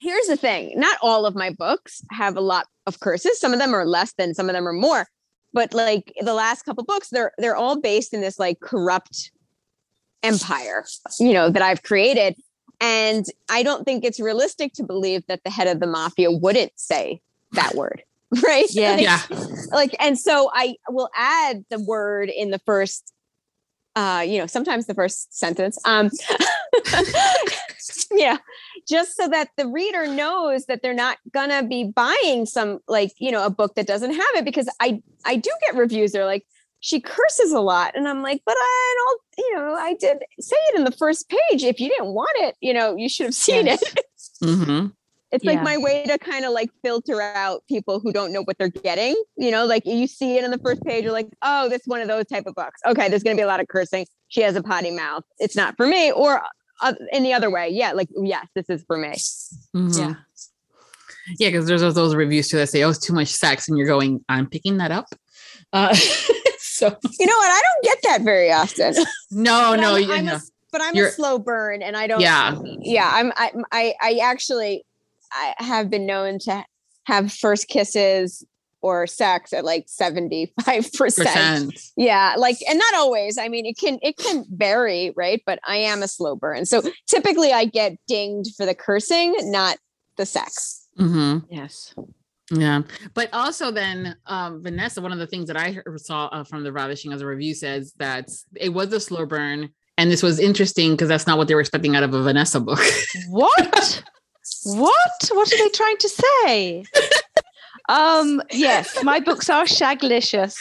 here's the thing not all of my books have a lot of curses some of them are less than some of them are more but like the last couple books they're they're all based in this like corrupt empire you know that i've created and i don't think it's realistic to believe that the head of the mafia wouldn't say that word right Yes. Like, yeah. like and so i will add the word in the first uh you know sometimes the first sentence um yeah just so that the reader knows that they're not gonna be buying some like you know a book that doesn't have it because i i do get reviews they're like she curses a lot and i'm like but i don't you know i did say it in the first page if you didn't want it you know you should have seen Yes. it hmm it's Yeah. like my way to kind of like filter out people who don't know what they're getting. You know, like you see it in the first page, you're like, oh, this is one of those type of books. Okay, there's going to be a lot of cursing. She has a potty mouth. It's not for me. Or uh, in the other way, yeah, like yes, this is for me. Yeah. Yeah, because there's those, those reviews too that say, "Oh, it's too much sex," and you're going, "I'm picking that up." Uh, so You know what? I don't get that very often. no, But no, I'm, you I'm know. a, but I'm You're- a slow burn, and I don't. yeah, yeah. I'm. I. I, I actually, I have been known to have first kisses or sex at like seventy five percent. percent. yeah like and not always i mean it can it can vary right but i am a slow burn so typically i get dinged for the cursing not the sex hmm Yes. Yeah, but also then um, Vanessa, one of the things that I saw uh, from the Ravishing as a review says that it was a slow burn, And this was interesting because that's not what they were expecting out of a Vanessa book. What? what? What are they trying to say? um, yes, my books are shaglicious.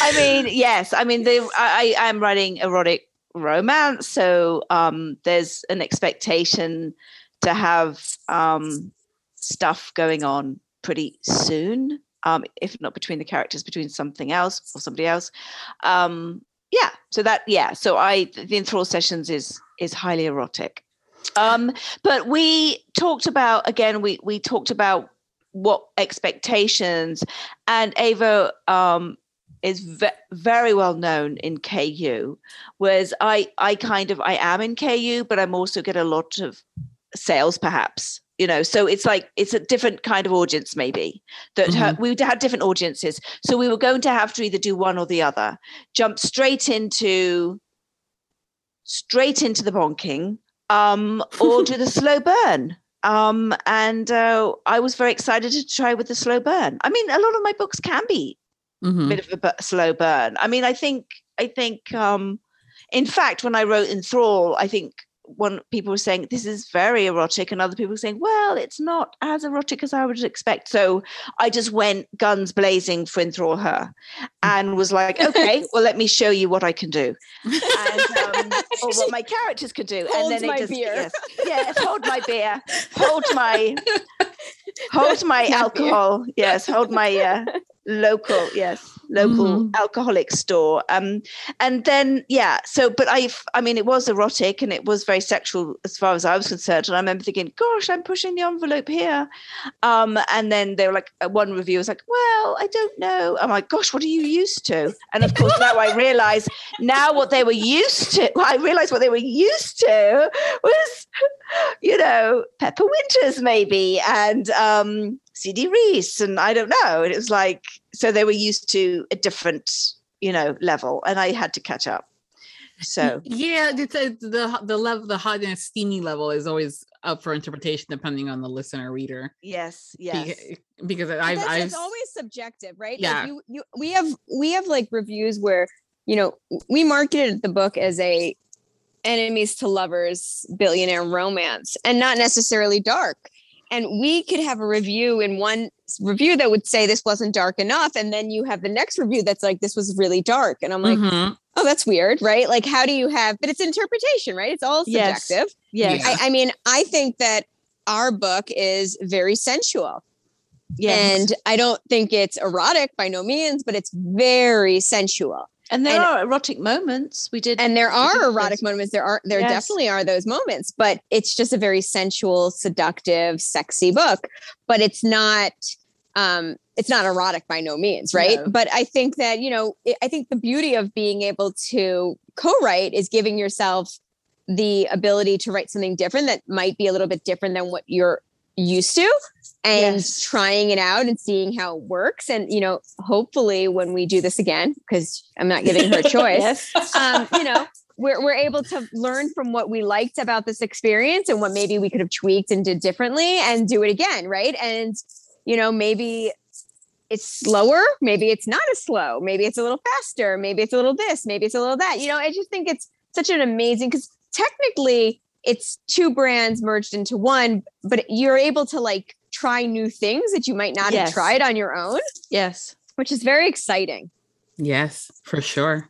I mean, yes. I mean, they, I, I am writing erotic romance, so um, there's an expectation to have um, stuff going on pretty soon. Um, if not between the characters, between something else or somebody else. Um, yeah. So that yeah. So I the enthrall sessions is is highly erotic. Um, but we talked about again. We we talked about what expectations, and Ava um, is ve- very well known in KU, whereas I I kind of I am in KU, but I'm also get a lot of sales perhaps you know so it's like it's a different kind of audience maybe that Mhm. we had different audiences so we were going to have to either do one or the other jump straight into straight into the bonking um or do the slow burn um and uh, i was very excited to try with the slow burn i mean a lot of my books can be Mhm. bit of a bu- slow burn. I mean, I think, I think, um, in fact, when I wrote Enthrall, I think one people were saying this is very erotic, and other people were saying, well, it's not as erotic as I would expect. So I just went guns blazing for Enthrall her, and was like, okay, well, let me show you what I can do, and um, or what my characters could do, Holds and then my just beer. yes, yes, hold my beer, hold my hold my alcohol, yes, hold my uh, local yes local Mhm. alcoholic store. Um and then yeah so but i i mean it was erotic and it was very sexual as far as i was concerned. And i remember thinking gosh i'm pushing the envelope here. Um and then they were like uh, one review was like well i don't know. I'm like gosh what are you used to? And of course now i realize now what they were used to i realized what they were used to was you know pepper winters maybe. And um cd reiss and i don't know and it was like so they were used to a different you know level and i had to catch up so yeah, it's a, the the level, the hot and steamy level is always up for interpretation depending on the listener reader. yes Be- yes because But I've, I've it's always subjective, right? Yeah. Like you, you, we have we have like reviews where you know we marketed the book as a enemies to lovers billionaire romance and not necessarily dark. And we could have a review in one review that would say this wasn't dark enough, and then you have the next review that's like this was really dark, and I'm like, Mhm. oh, that's weird, right? Like, how do you have? But it's interpretation, right? It's all Yes. subjective. yes Yeah. I, I mean, I think that our book is very sensual. yes And I don't think it's erotic by no means, but it's very sensual. And there and- are erotic moments we did And there are erotic those- moments. There are there Yes. definitely are those moments, but it's just a very sensual, seductive, sexy book. But it's not um it's not erotic by no means, right? No. But I think that, you know, I- I think the beauty of being able to co-write is giving yourself the ability to write something different that might be a little bit different than what you're used to and Yes. trying it out and seeing how it works and you know hopefully when we do this again because i'm not giving her a choice yes um, you know, we're, we're able to learn from what we liked about this experience and what maybe we could have tweaked and did differently and do it again. Right. And, you know, maybe it's slower. Maybe it's not as slow. Maybe it's a little faster. Maybe it's a little this. Maybe it's a little that. You know, I just think it's such an amazing because technically it's two brands merged into one, but you're able to like try new things that you might not Yes. have tried on your own, yes which is very exciting. Yes, for sure.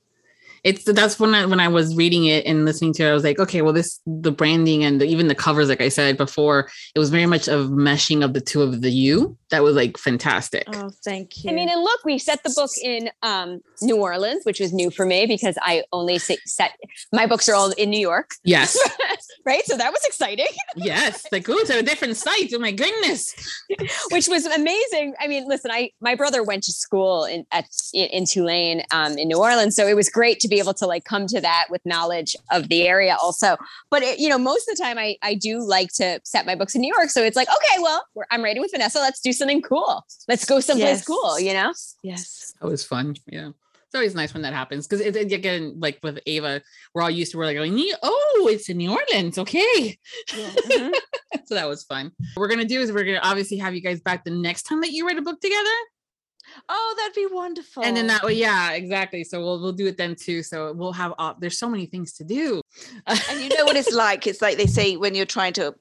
It's that's when I when I was reading it and listening to it, I was like, okay, well, this the branding and the, even the covers, like I said before, it was very much of meshing of the two of the you. That was like fantastic. oh thank you I mean, and look, we set the book in um, New Orleans, which was new for me because I only se- set my books are all in New York, Yes, right? So that was exciting, yes. Like, oh, it's a different site. Oh my goodness. which was amazing. I mean, listen, I my brother went to school in at in, in Tulane, um, in New Orleans, so it was great to be able to like come to that with knowledge of the area also. But it, you know, most of the time, I I do like to set my books in New York, so it's like, okay, well, we're, I'm writing with Vanessa. Let's do something cool. Let's go someplace Yes. cool. You know. yes That was fun. Yeah. It's always nice when that happens because it, it- again, like with Ava, we're all used to we're like going, oh, it's in New Orleans, okay. Mhm. so that was fun. What we're gonna do is we're gonna obviously have you guys back the next time that you write a book together. Oh, that'd be wonderful. And then that way, yeah, exactly. So we'll we'll do it then too. So we'll have uh, there's so many things to do. and you know what it's like. It's like they say when you're trying to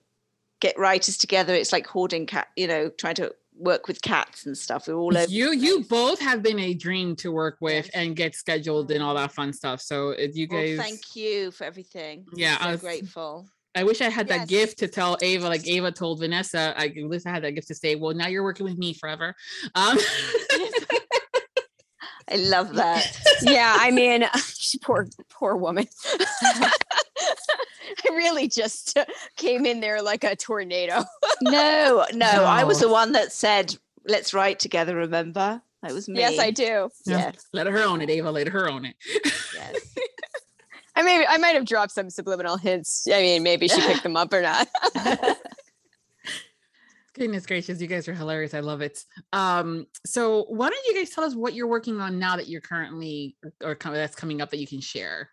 get writers together, it's like hoarding cat. You know, trying to work with cats and stuff. We're all over. You you both have been a dream to work with and get scheduled and all that fun stuff. So if you guys, well, thank you for everything. Yeah, I'm was grateful. I wish I had Yes. that gift to tell Ava, like Ava told Vanessa. I at least I had that gift to say, well, now you're working with me forever. Um, I love that. yeah, I mean, poor poor woman. I really just came in there like a tornado. no, no, I was the one that said, "Let's write together." Remember, that was me. Yes, I do. yeah, Yes, let her own it, Ava. Let her own it. yes. I may I might have dropped some subliminal hints. I mean, maybe she picked them up or not. Goodness gracious, you guys are hilarious. I love it. Um, so why don't you guys tell us what you're working on now that you're currently or co- that's coming up that you can share?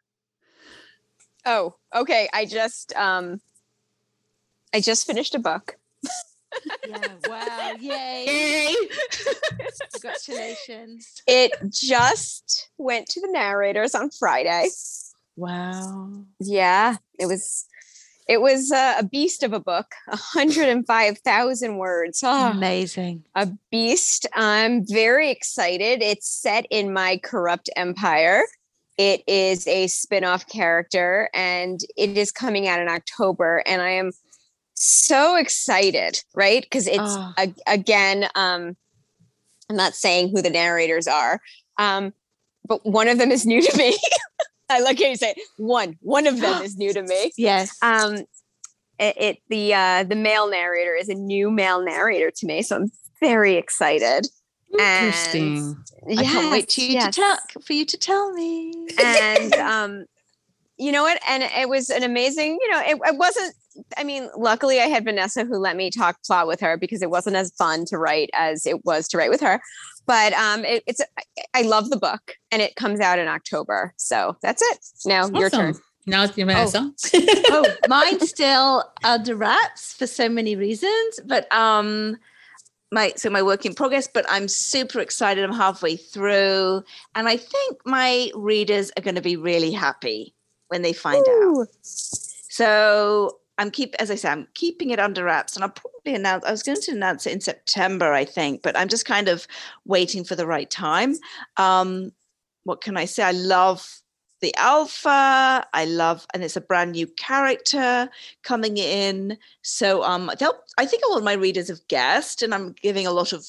oh, okay. I just um I just finished a book. yeah. Wow! Yay! Yay! Congratulations. It just went to the narrators on Friday. Wow. Yeah, it was it was a beast of a book, 105,000 words. Oh, Amazing. a beast. I'm very excited. It's set in my corrupt empire. It is a spin-off character and it is coming out in October and I am so excited, right? Because it's Oh. a- again um I'm not saying who the narrators are. Um but one of them is new to me. I like how you say it. one. One of them is new to me Yes. um it, it the uh the male narrator is a new male narrator to me so i'm very excited Interesting. I can't wait to you yes. to tell for you to tell me. and um you know what and it was an amazing you know it, it wasn't i mean luckily i had vanessa who let me talk plot with her because it wasn't as fun to write as it was to write with her but um it, it's I- i love the book and it comes out in october so that's it now your turn Now it's your Vanessa. oh, mine's still under wraps for so many reasons, but um my so my work in progress, but I'm super excited. I'm halfway through, and I think my readers are going to be really happy when they find out. So I'm keep as I say, I'm keeping it under wraps, and I'll probably announce. I was going to announce it in September, I think, but I'm just kind of waiting for the right time. Um, what can I say? I love the alpha. I love, and it's a brand new character coming in. So um. I think all of my readers have guessed, and I'm giving a lot of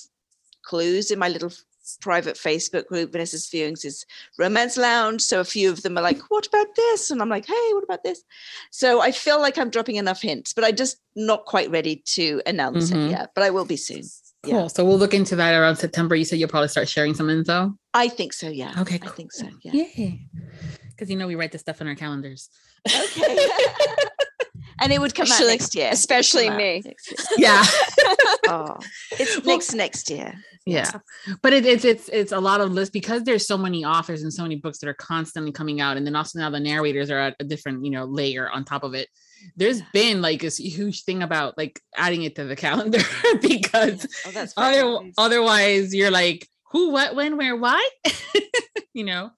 clues in my little private Facebook group, Vanessa's Fewings is Romance Lounge. So a few of them are like, what about this? And I'm like, hey, what about this? So I feel like I'm dropping enough hints, but I'm just not quite ready to announce Mhm. it yet. But I will be soon. Cool. Yeah. So we'll look into that around September. You said you'll probably start sharing some info. I think so, yeah. Okay, I think so. Yeah. Because you know we write this stuff in our calendars. Okay. and it would come Especially- out next year. Especially me. year. Yeah. Oh, it's Well- next next year. yeah. But it, it's it's it's a lot of lists because there's so many authors and so many books that are constantly coming out. And then also now the narrators are at a different, you know, layer on top of it. There's been like this huge thing about like adding it to the calendar because Oh, other, nice. otherwise you're like who what when where why you know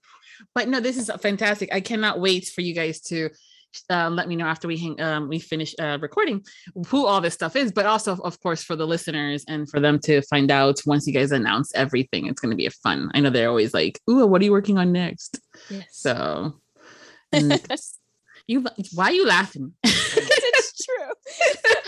but no this is fantastic i cannot wait for you guys to uh, let me know after we hang um, we finish uh, recording who all this stuff is but also of course for the listeners and for them to find out once you guys announce everything it's going to be a fun i know they're always like ooh what are you working on next? Yes. so and you why are you laughing? It's true.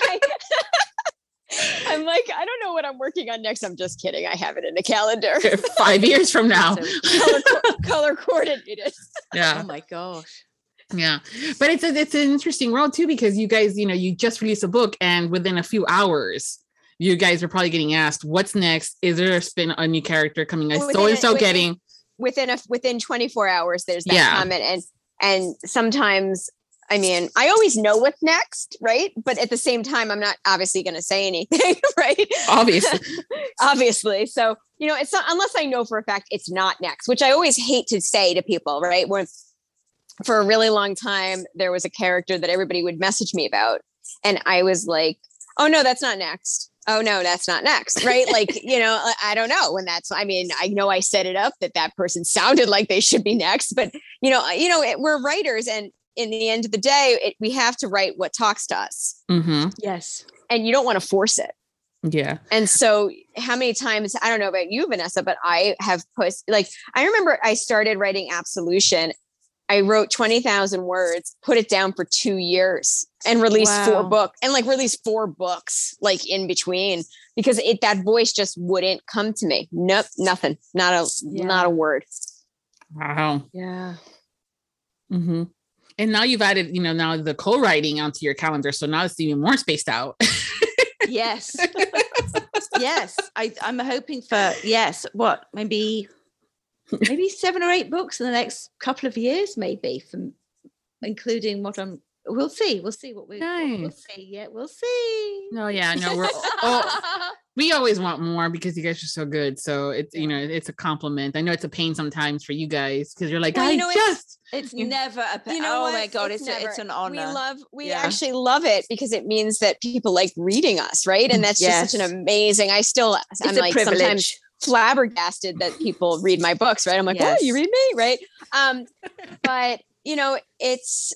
I, i'm like i don't know what i'm working on next. I'm just kidding. I have it in the calendar. Five years from now. So- color, color coordinated. Yeah. Oh my gosh. Yeah, but it's a, it's an interesting world too because you guys, you know, you just released a book and within a few hours, you guys are probably getting asked, "What's next? Is there a spin a new character coming? Within so and so getting?" within a within 24 hours there's that Yeah. comment and and sometimes i mean i always know what's next right but at the same time i'm not obviously going to say anything right Obviously, obviously so you know it's not unless i know for a fact it's not next which i always hate to say to people right when for a really long time there was a character that everybody would message me about and i was like oh no that's not next oh no that's not next right like you know I- i don't know when that's i mean i know i set it up that that person sounded like they should be next but you know you know it, we're writers and in the end of the day it, we have to write what talks to us Mm-hmm. Yes. and you don't want to force it Yeah. and so how many times i don't know about you vanessa but i have put like i remember i started writing absolution i wrote 20000 words put it down for two years and released four Wow. books and like released four books like in between because it that voice just wouldn't come to me nope nothing not a Yeah. not a word Wow. Yeah. Mm-hmm. And now you've added, you know, now the co-writing onto your calendar, so now it's even more spaced out. Yes. yes. I, I'm hoping for yes. What maybe maybe seven or eight books in the next couple of years, maybe from including what I'm. We'll see. We'll see what we. We'll see. Yeah, we'll see. no, yeah, no, we're oh, we always want more because you guys are so good. So it's you know it's a compliment. I know it's a pain sometimes for you guys because you're like, Well, you I know, it's- just It's You- never a. pa- you know oh what? my god! It's a, it's never- an honor. We love we Yeah. actually love it because it means that people like reading us, right? And mm, that's just such an amazing. I still it's I'm a like privilege. sometimes flabbergasted that people read my books, right? I'm like, Yes. oh, you read me, right? Um, but you know, it's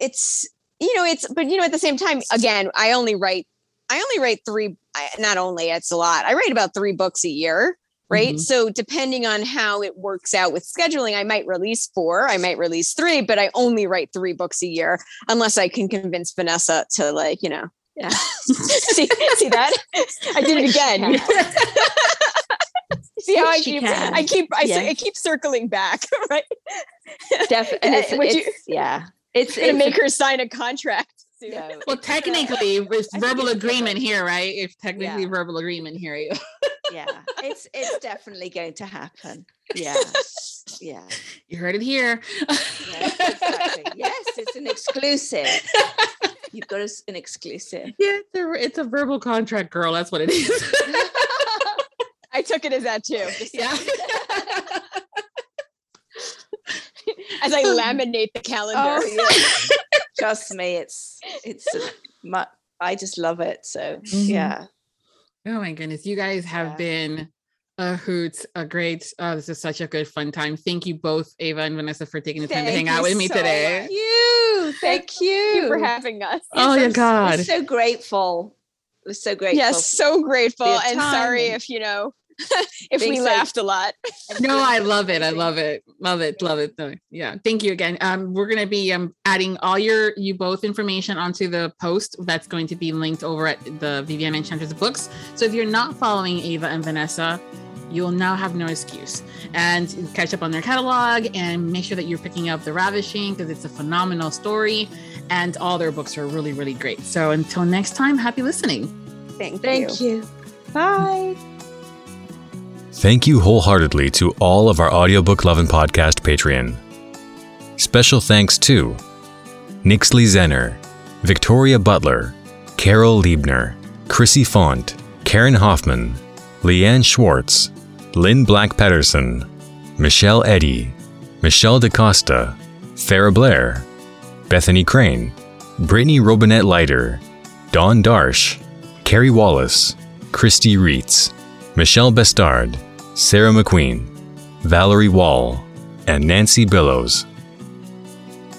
it's you know, it's but you know, at the same time, again, I only write I only write three. I, not only it's a lot. I write about three books a year. Right. Mhm. So depending on how it works out with scheduling, I might release four, I might release three, but I only write three books a year unless I can convince Vanessa to like, you know, Yeah. see, see that? I did it again. see how I She keep, can. I keep, I, Yeah. I keep circling back, right? Definitely. And it's, Would you- yeah. It's Gonna it's make her sign a contract. soon. no, well, technically, it's verbal agreement here, right? If technically Yeah. verbal agreement here, you yeah. It's it's definitely going to happen. Yeah. Yeah. you heard it here. Yes, exactly. yes, it's an exclusive. You've got us an exclusive. Yeah, it's a, it's a verbal contract, girl. That's what it is. I took it as that too. yeah. As I laminate the calendar. Oh yeah. Trust me, it's it's a, my, I just love it. So Mhm. yeah. Oh my goodness, you guys have Yeah. been a hoot, a great. Oh, this is such a good fun time. Thank you both, Ava and Vanessa, for taking the time to hang out you with me so today. You thank you. Thank you for having us. Oh, Yes, your I'm God. We're so grateful. We're so grateful. Yes, so grateful. And time sorry if you know if being we laughed a lot. No, I love it. I love it. Love it. Love it. Yeah. Thank you again. Um, we're gonna be um adding all your you both information onto the post that's going to be linked over at the Viviana Enchantress Books. So if you're not following Ava and Vanessa, you'll now have no excuse. And catch up on their catalog and make sure that you're picking up The Ravishing because it's a phenomenal story. And all their books are really, really great. So until next time, happy listening. Thank, Thank you. Bye. Thank you wholeheartedly to all of our Audiobook Lovin' Podcast Patreon. Special thanks to Nixley Zenner, Victoria Butler, Carol Liebner, Chrissy Font, Karen Hoffman, Leanne Schwartz, Lynn Black Pedersen, Michelle Eddy, Michelle DaCosta, Farah Blair, Bethany Crane, Brittany Robinette Leiter, Dawn Darsh, Carrie Wallace, Christy Reitz, Michelle Bestard, Sarah McQueen, Valerie Wall, and Nancy Billows.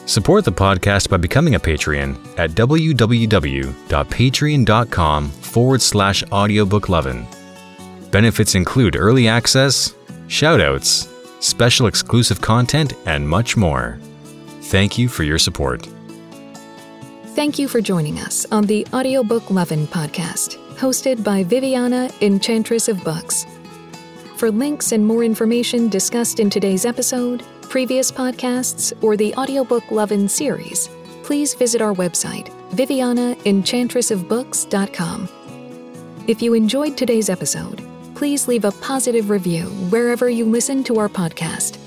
Support the podcast by becoming a Patreon at www.patreon.com forward slash audiobooklovin. Benefits include early access, shoutouts, special exclusive content, and much more. Thank you for your support. Thank you for joining us on the Audiobook Lovin' podcast, hosted by Viviana, Enchantress of Books. For links and more information discussed in today's episode, previous podcasts, or the Audiobook Lovin' series, please visit our website, vivianaenchantressofbooks.com. If you enjoyed today's episode, please leave a positive review wherever you listen to our podcast.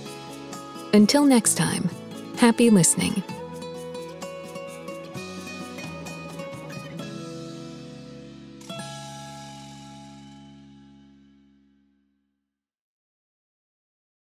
Until next time, happy listening.